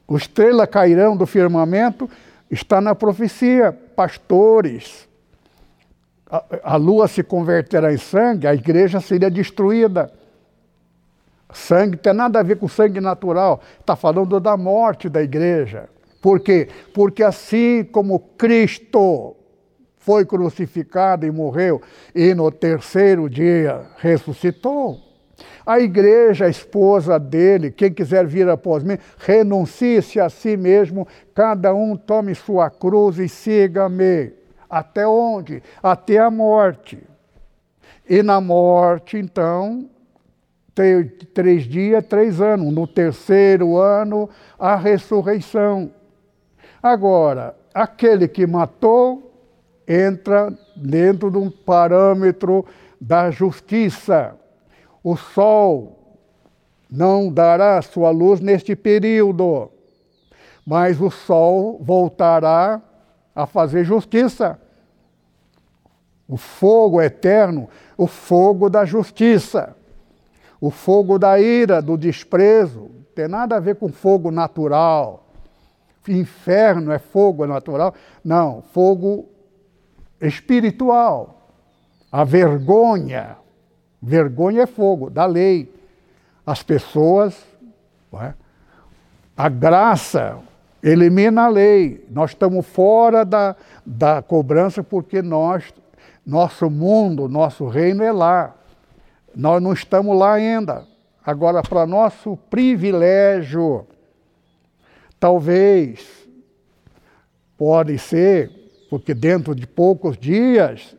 o estrela cairão do firmamento está na profecia. Pastores, a, a lua se converterá em sangue, a igreja seria destruída. Sangue tem nada a ver com sangue natural, está falando da morte da igreja. Por quê? Porque assim como Cristo foi crucificado e morreu, e no terceiro dia ressuscitou, a igreja, a esposa dele, quem quiser vir após mim, renuncie-se a si mesmo, cada um tome sua cruz e siga-me. Até onde? Até a morte. E na morte, então, três dias, três anos. No terceiro ano, a ressurreição. Agora, aquele que matou entra dentro de um parâmetro da justiça. O sol não dará sua luz neste período, mas o sol voltará a fazer justiça. O fogo eterno, o fogo da justiça. O fogo da ira, do desprezo, tem nada a ver com fogo natural. Inferno é fogo natural. Não, fogo espiritual. A vergonha. Vergonha é fogo, da lei. As pessoas. É? A graça elimina a lei. Nós estamos fora da, da cobrança porque nós, nosso mundo, nosso reino é lá. Nós não estamos lá ainda. Agora, para nosso privilégio, talvez, pode ser, porque dentro de poucos dias,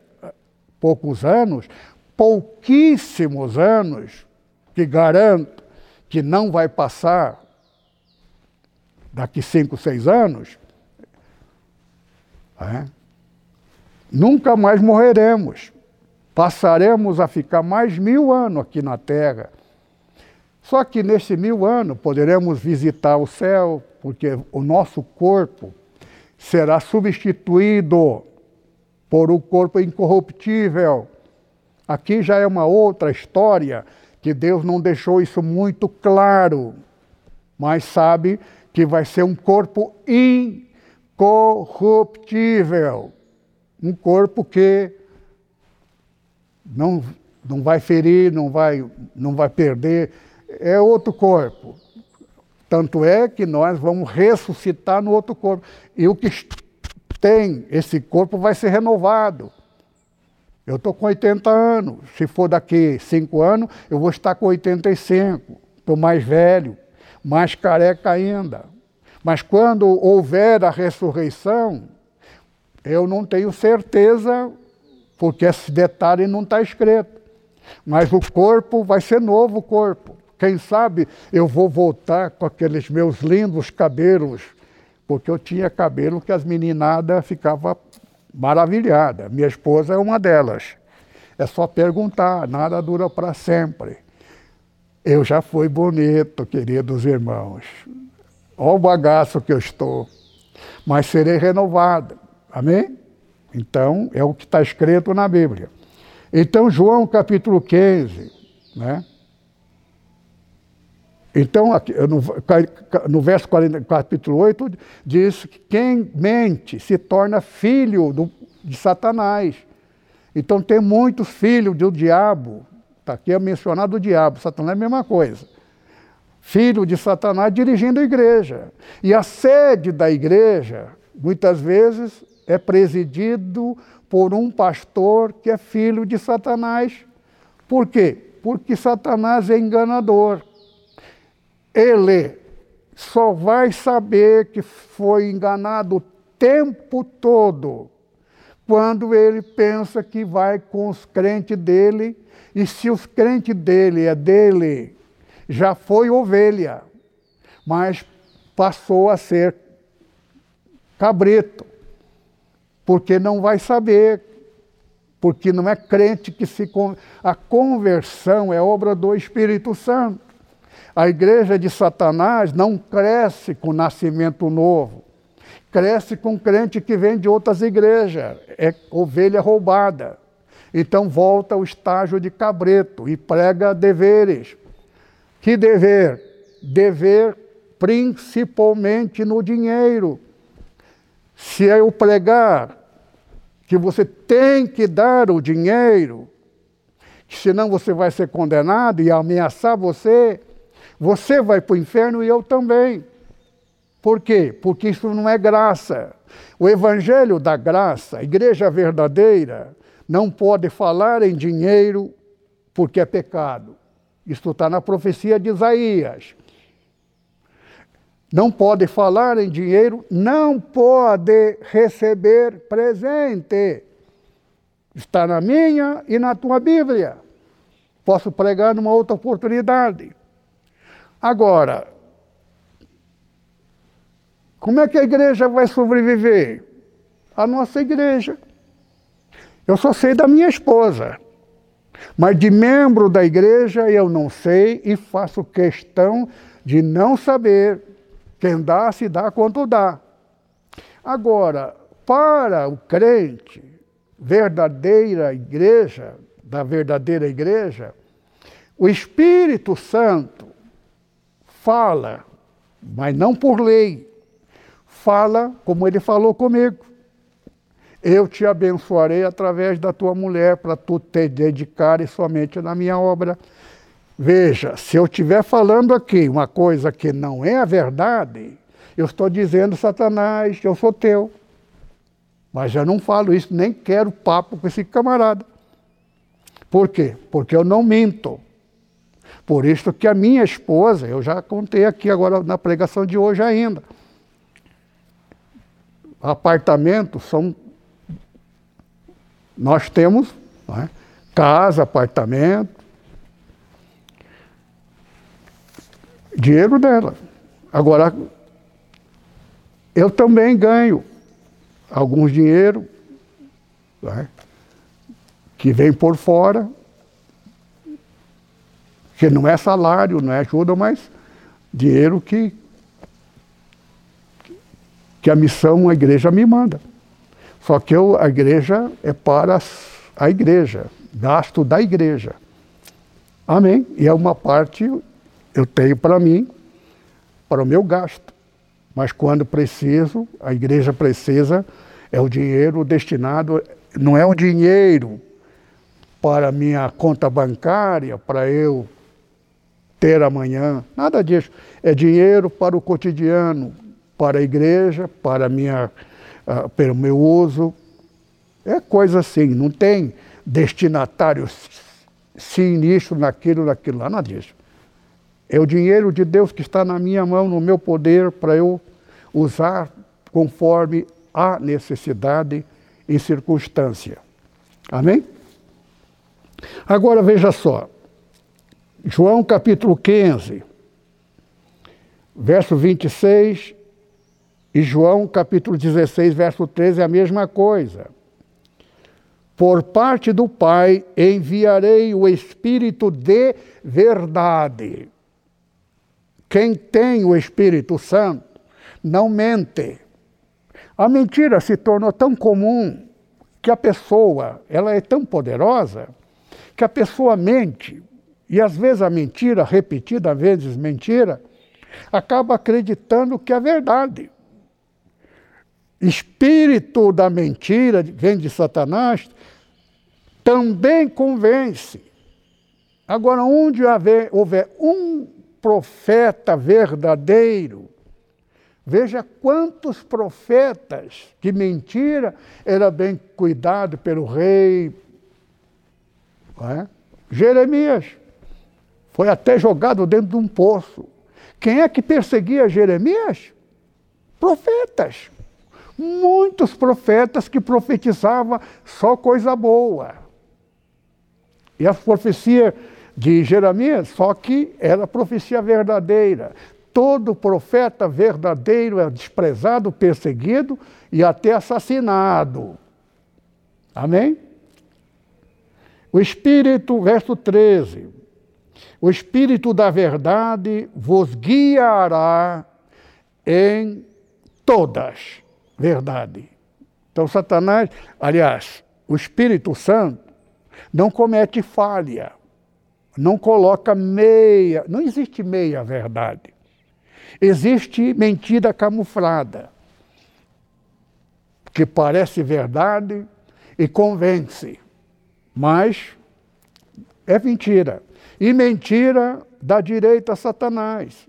poucos anos, pouquíssimos anos, que garanto que não vai passar daqui cinco, seis anos, é, nunca mais morreremos passaremos a ficar mais mil anos aqui na Terra. Só que nesse mil anos poderemos visitar o céu, porque o nosso corpo será substituído por um corpo incorruptível. Aqui já é uma outra história, que Deus não deixou isso muito claro, mas sabe que vai ser um corpo incorruptível. Um corpo que não, não vai ferir, não vai, não vai perder, é outro corpo. Tanto é que nós vamos ressuscitar no outro corpo. E o que tem esse corpo vai ser renovado. Eu estou com 80 anos. Se for daqui 5 anos, eu vou estar com 85. Estou mais velho, mais careca ainda. Mas quando houver a ressurreição, eu não tenho certeza, porque esse detalhe não está escrito. Mas o corpo vai ser novo corpo. Quem sabe eu vou voltar com aqueles meus lindos cabelos, porque eu tinha cabelo que as meninadas ficavam maravilhadas. Minha esposa é uma delas. É só perguntar, nada dura para sempre. Eu já fui bonito, queridos irmãos. Olha o bagaço que eu estou. Mas serei renovado. Amém? Então, é o que está escrito na Bíblia. Então, João capítulo 15, né? Então, no, verso 40, capítulo 8, diz que quem mente se torna filho do, de Satanás. Então, tem muitos filhos do diabo. Está aqui é mencionado o diabo, Satanás é a mesma coisa. Filho de Satanás dirigindo a igreja. E a sede da igreja, muitas vezes, é presidido por um pastor que é filho de Satanás. Por quê? Porque Satanás é enganador ele só vai saber que foi enganado o tempo todo quando ele pensa que vai com os crentes dele, e se os crentes dele é dele, já foi ovelha, mas passou a ser cabrito, porque não vai saber, porque não é crente que se. A conversão é obra do Espírito Santo. A igreja de Satanás não cresce com nascimento novo, cresce com crente que vem de outras igrejas, é ovelha roubada. Então volta ao estágio de cabreto e prega deveres. Que dever? Dever principalmente no dinheiro. Se eu pregar que você tem que dar o dinheiro, senão você vai ser condenado e ameaçar você, você vai para o inferno e eu também. Por quê? Porque isso não é graça. O evangelho da graça, a igreja verdadeira, não pode falar em dinheiro porque é pecado. Isso está na profecia de Isaías. Não pode falar em dinheiro, não pode receber presente. Está na minha e na tua Bíblia. Posso pregar numa outra oportunidade. Agora, como é que a igreja vai sobreviver? A nossa igreja. Eu só sei da minha esposa. Mas de membro da igreja eu não sei e faço questão de não saber. Quem dá, se dá quanto dá. Agora, para o crente, verdadeira igreja, da verdadeira igreja, o Espírito Santo fala, mas não por lei. Fala como ele falou comigo. Eu te abençoarei através da tua mulher para tu te dedicares somente na minha obra. Veja, se eu estiver falando aqui uma coisa que não é a verdade, eu estou dizendo, Satanás, eu sou teu. Mas eu não falo isso, nem quero papo com esse camarada. Por quê? Porque eu não minto. Por isso que a minha esposa, eu já contei aqui agora na pregação de hoje ainda, apartamentos são. Nós temos é? casa, apartamento, dinheiro dela. Agora, eu também ganho alguns dinheiro é? que vem por fora Que não é salário, não é ajuda, mas dinheiro que, que a missão, a igreja me manda. Só que eu, a igreja é para a igreja, gasto da igreja. Amém? E é uma parte eu tenho para mim, para o meu gasto. Mas quando preciso, a igreja precisa, é o dinheiro destinado, não é o dinheiro para minha conta bancária, para eu ter amanhã, nada disso. É dinheiro para o cotidiano, para a igreja, para, minha, uh, para o meu uso. É coisa assim, não tem destinatário sinistro naquilo, naquilo lá, nada disso. É o dinheiro de Deus que está na minha mão, no meu poder, para eu usar conforme a necessidade e circunstância. Amém? Agora veja só. João capítulo 15, verso 26, e João capítulo 16, verso 13 é a mesma coisa. Por parte do Pai enviarei o Espírito de verdade. Quem tem o Espírito Santo não mente. A mentira se tornou tão comum que a pessoa, ela é tão poderosa que a pessoa mente e às vezes a mentira, repetida vezes mentira, acaba acreditando que é verdade. Espírito da mentira, vem de Satanás, também convence. Agora, onde houver um profeta verdadeiro, veja quantos profetas de mentira era bem cuidado pelo rei. É? Jeremias foi até jogado dentro de um poço. Quem é que perseguia Jeremias? Profetas. Muitos profetas que profetizavam só coisa boa. E a profecia de Jeremias, só que era profecia verdadeira. Todo profeta verdadeiro é desprezado, perseguido e até assassinado. Amém? O Espírito, verso 13, o Espírito da verdade vos guiará em todas verdade. Então, Satanás, aliás, o Espírito Santo não comete falha, não coloca meia, não existe meia verdade. Existe mentira camuflada, que parece verdade e convence, mas é mentira. E mentira dá direito a Satanás.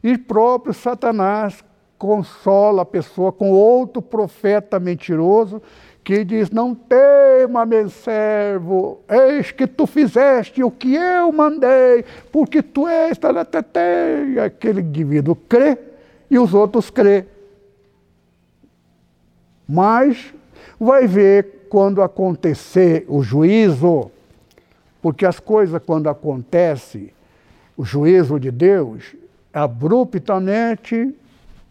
E próprio Satanás consola a pessoa com outro profeta mentiroso que diz: Não tema, meu servo, eis que tu fizeste o que eu mandei, porque tu és talatete. Aquele indivíduo crê e os outros crê. Mas vai ver quando acontecer o juízo, porque as coisas, quando acontecem, o juízo de Deus, abruptamente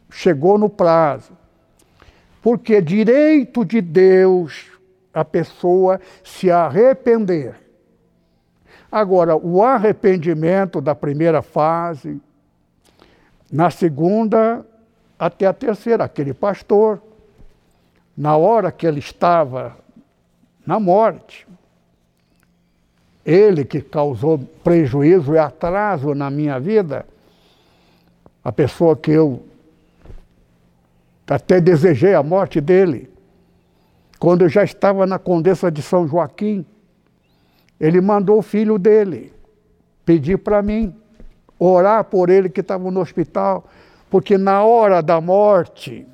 chegou no prazo. Porque é direito de Deus a pessoa se arrepender. Agora, o arrependimento da primeira fase, na segunda até a terceira, aquele pastor, na hora que ele estava na morte, ele que causou prejuízo e atraso na minha vida, a pessoa que eu até desejei a morte dele, quando eu já estava na Condessa de São Joaquim, ele mandou o filho dele pedir para mim, orar por ele que estava no hospital, porque na hora da morte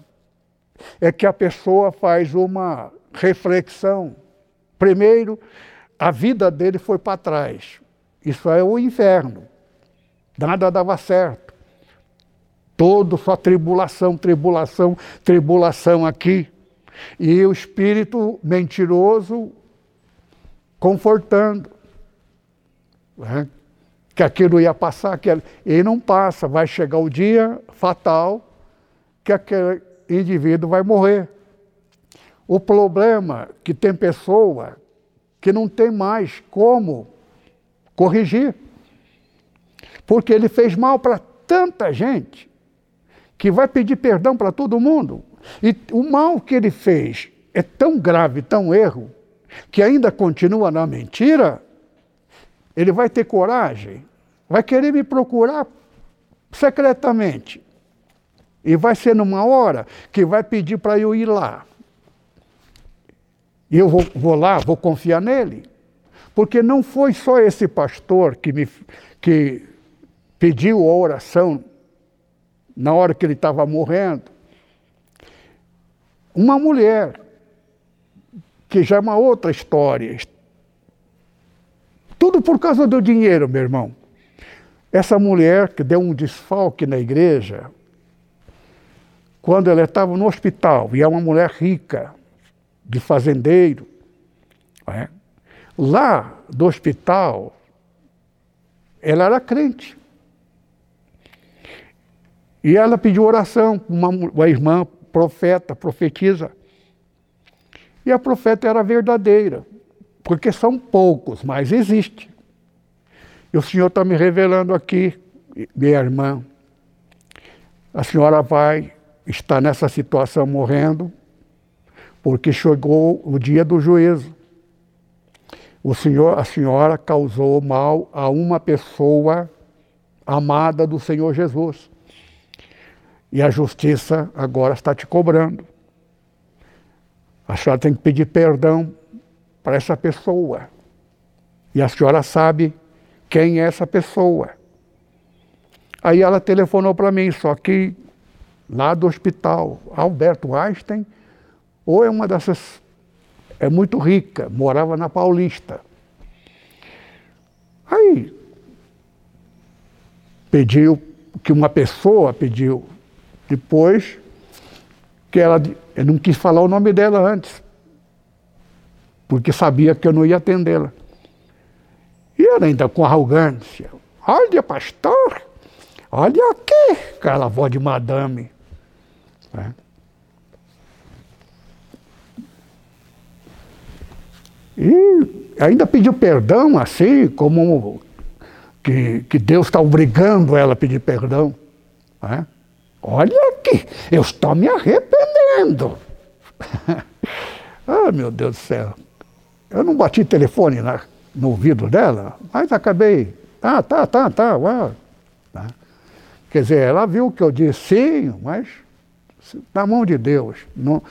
é que a pessoa faz uma reflexão. Primeiro, a vida dele foi para trás. Isso é o inferno. Nada dava certo. Todo só tribulação, tribulação, tribulação aqui. E o espírito mentiroso confortando. Né? Que aquilo ia passar, que e não passa, vai chegar o dia fatal que aquele indivíduo vai morrer. O problema é que tem pessoa que não tem mais como corrigir. Porque ele fez mal para tanta gente que vai pedir perdão para todo mundo. E o mal que ele fez é tão grave, tão erro, que ainda continua na mentira, ele vai ter coragem, vai querer me procurar secretamente. E vai ser numa hora que vai pedir para eu ir lá. E eu vou, vou, lá, vou confiar nele. Porque não foi só esse pastor que me que pediu a oração na hora que ele estava morrendo. Uma mulher, que já é uma outra história. Tudo por causa do dinheiro, meu irmão. Essa mulher que deu um desfalque na igreja, quando ela estava no hospital, e é uma mulher rica, de fazendeiro, é? lá do hospital, ela era crente. E ela pediu oração uma, uma irmã profeta, profetiza. E a profeta era verdadeira, porque são poucos, mas existe. E o Senhor está me revelando aqui, minha irmã, a senhora vai estar nessa situação morrendo, porque chegou o dia do juízo. O senhor, a senhora causou mal a uma pessoa amada do Senhor Jesus. E a justiça agora está te cobrando. A senhora tem que pedir perdão para essa pessoa. E a senhora sabe quem é essa pessoa. Aí ela telefonou para mim, só que lá do hospital, Alberto Einstein, ou é uma dessas, é muito rica, morava na Paulista. Aí pediu, que uma pessoa pediu depois que ela eu não quis falar o nome dela antes, porque sabia que eu não ia atendê-la. E ela ainda com arrogância. Olha, pastor, olha aqui, aquela voz de madame. É. E ainda pediu perdão, assim, como que, que Deus está obrigando ela a pedir perdão. É. Olha aqui, eu estou me arrependendo. ah, meu Deus do céu. Eu não bati telefone na, no ouvido dela, mas acabei. Ah, tá, tá, tá. Uau. tá. Quer dizer, ela viu que eu disse sim, mas na mão de Deus. Não...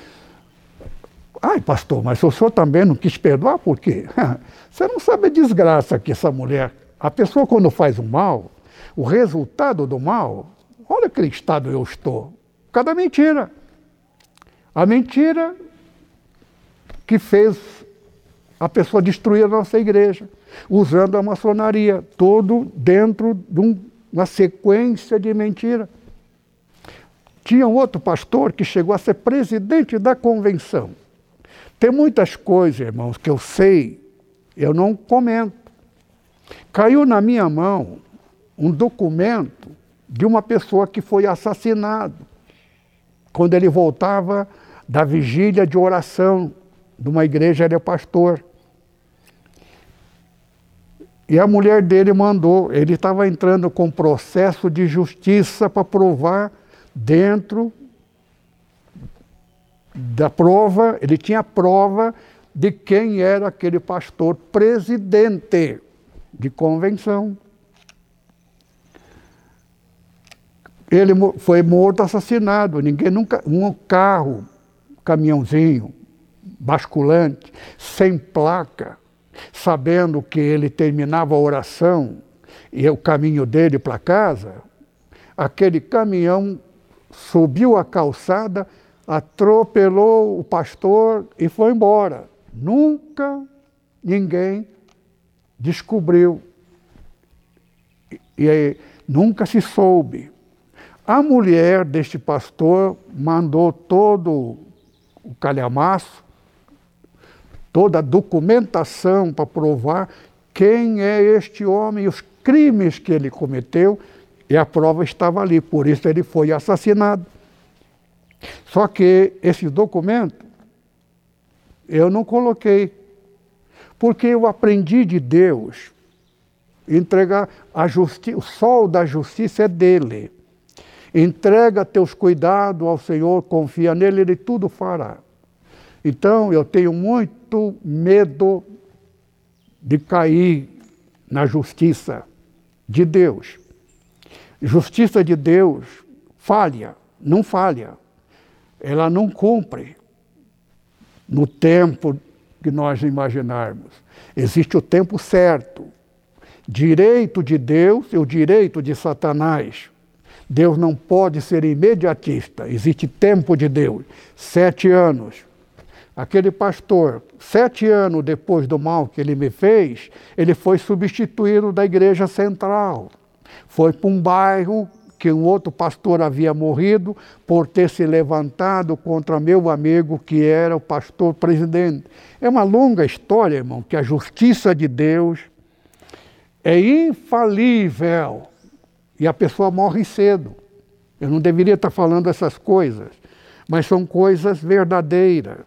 Ai, pastor, mas o senhor também não quis perdoar, por quê? Você não sabe a desgraça que essa mulher. A pessoa, quando faz o mal, o resultado do mal Olha que estado eu estou. Por causa da mentira. A mentira que fez a pessoa destruir a nossa igreja, usando a maçonaria, todo dentro de um, uma sequência de mentira. Tinha um outro pastor que chegou a ser presidente da convenção. Tem muitas coisas, irmãos, que eu sei, eu não comento. Caiu na minha mão um documento de uma pessoa que foi assassinado quando ele voltava da vigília de oração de uma igreja, ele é pastor. E a mulher dele mandou, ele estava entrando com processo de justiça para provar dentro da prova, ele tinha prova de quem era aquele pastor presidente de convenção. Ele foi morto, assassinado. Ninguém nunca. Um carro, caminhãozinho, basculante, sem placa, sabendo que ele terminava a oração e o caminho dele para casa, aquele caminhão subiu a calçada, atropelou o pastor e foi embora. Nunca ninguém descobriu. E, e nunca se soube. A mulher deste pastor mandou todo o calhamaço, toda a documentação para provar quem é este homem os crimes que ele cometeu, e a prova estava ali, por isso ele foi assassinado. Só que esse documento eu não coloquei, porque eu aprendi de Deus Entregar a justiça, o sol da justiça é dele. Entrega teus cuidados ao Senhor, confia nele, ele tudo fará. Então eu tenho muito medo de cair na justiça de Deus. Justiça de Deus falha, não falha. Ela não cumpre no tempo que nós imaginarmos. Existe o tempo certo. Direito de Deus e o direito de Satanás. Deus não pode ser imediatista. Existe tempo de Deus. Sete anos. Aquele pastor, sete anos depois do mal que ele me fez, ele foi substituído da igreja central. Foi para um bairro que um outro pastor havia morrido por ter se levantado contra meu amigo, que era o pastor presidente. É uma longa história, irmão, que a justiça de Deus é infalível e a pessoa morre cedo. Eu não deveria estar falando essas coisas, mas são coisas verdadeiras.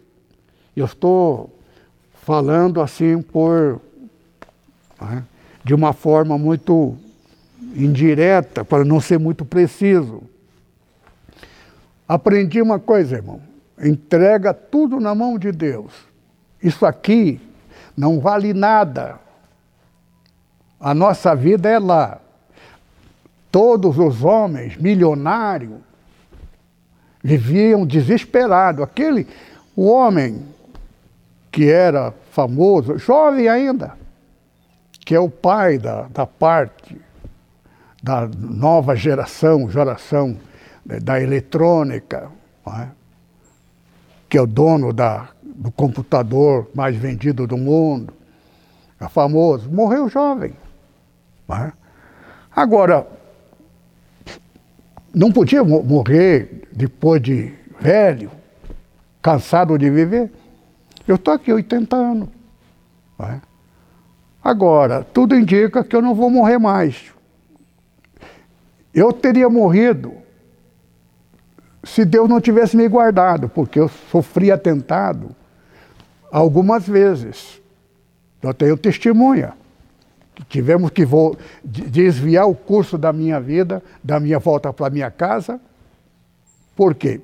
Eu estou falando assim por né, de uma forma muito indireta, para não ser muito preciso. Aprendi uma coisa, irmão. Entrega tudo na mão de Deus. Isso aqui não vale nada. A nossa vida é lá. Todos os homens milionários viviam desesperados. Aquele, o homem que era famoso, jovem ainda, que é o pai da, da parte da nova geração, geração né, da eletrônica, é? que é o dono da, do computador mais vendido do mundo, é famoso, morreu jovem. É? Agora, não podia morrer depois de velho, cansado de viver. Eu estou aqui 80 anos. É? Agora, tudo indica que eu não vou morrer mais. Eu teria morrido se Deus não tivesse me guardado, porque eu sofri atentado algumas vezes. Eu tenho testemunha. Tivemos que desviar o curso da minha vida, da minha volta para minha casa. Por quê?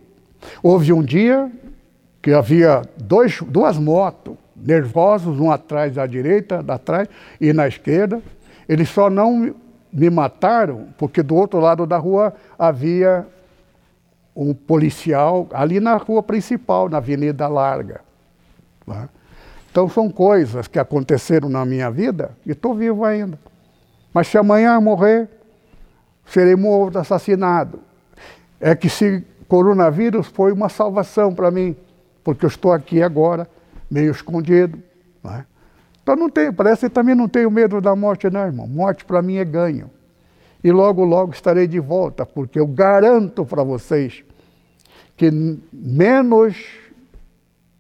Houve um dia que havia dois, duas motos nervosos, um atrás da direita, da trás e na esquerda. Eles só não me mataram porque do outro lado da rua havia um policial ali na rua principal, na Avenida Larga. Né? Então são coisas que aconteceram na minha vida e estou vivo ainda. Mas se amanhã morrer, serei morto, assassinado. É que se coronavírus foi uma salvação para mim porque eu estou aqui agora, meio escondido. É? Então não tenho, parece que também não tenho medo da morte, não, irmão. Morte para mim é ganho. E logo, logo estarei de volta, porque eu garanto para vocês que menos,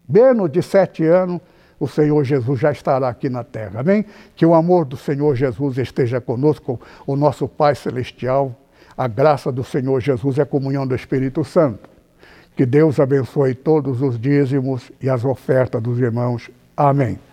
menos de sete anos o Senhor Jesus já estará aqui na terra. Amém? Que o amor do Senhor Jesus esteja conosco, o nosso Pai Celestial, a graça do Senhor Jesus e a comunhão do Espírito Santo. Que Deus abençoe todos os dízimos e as ofertas dos irmãos. Amém.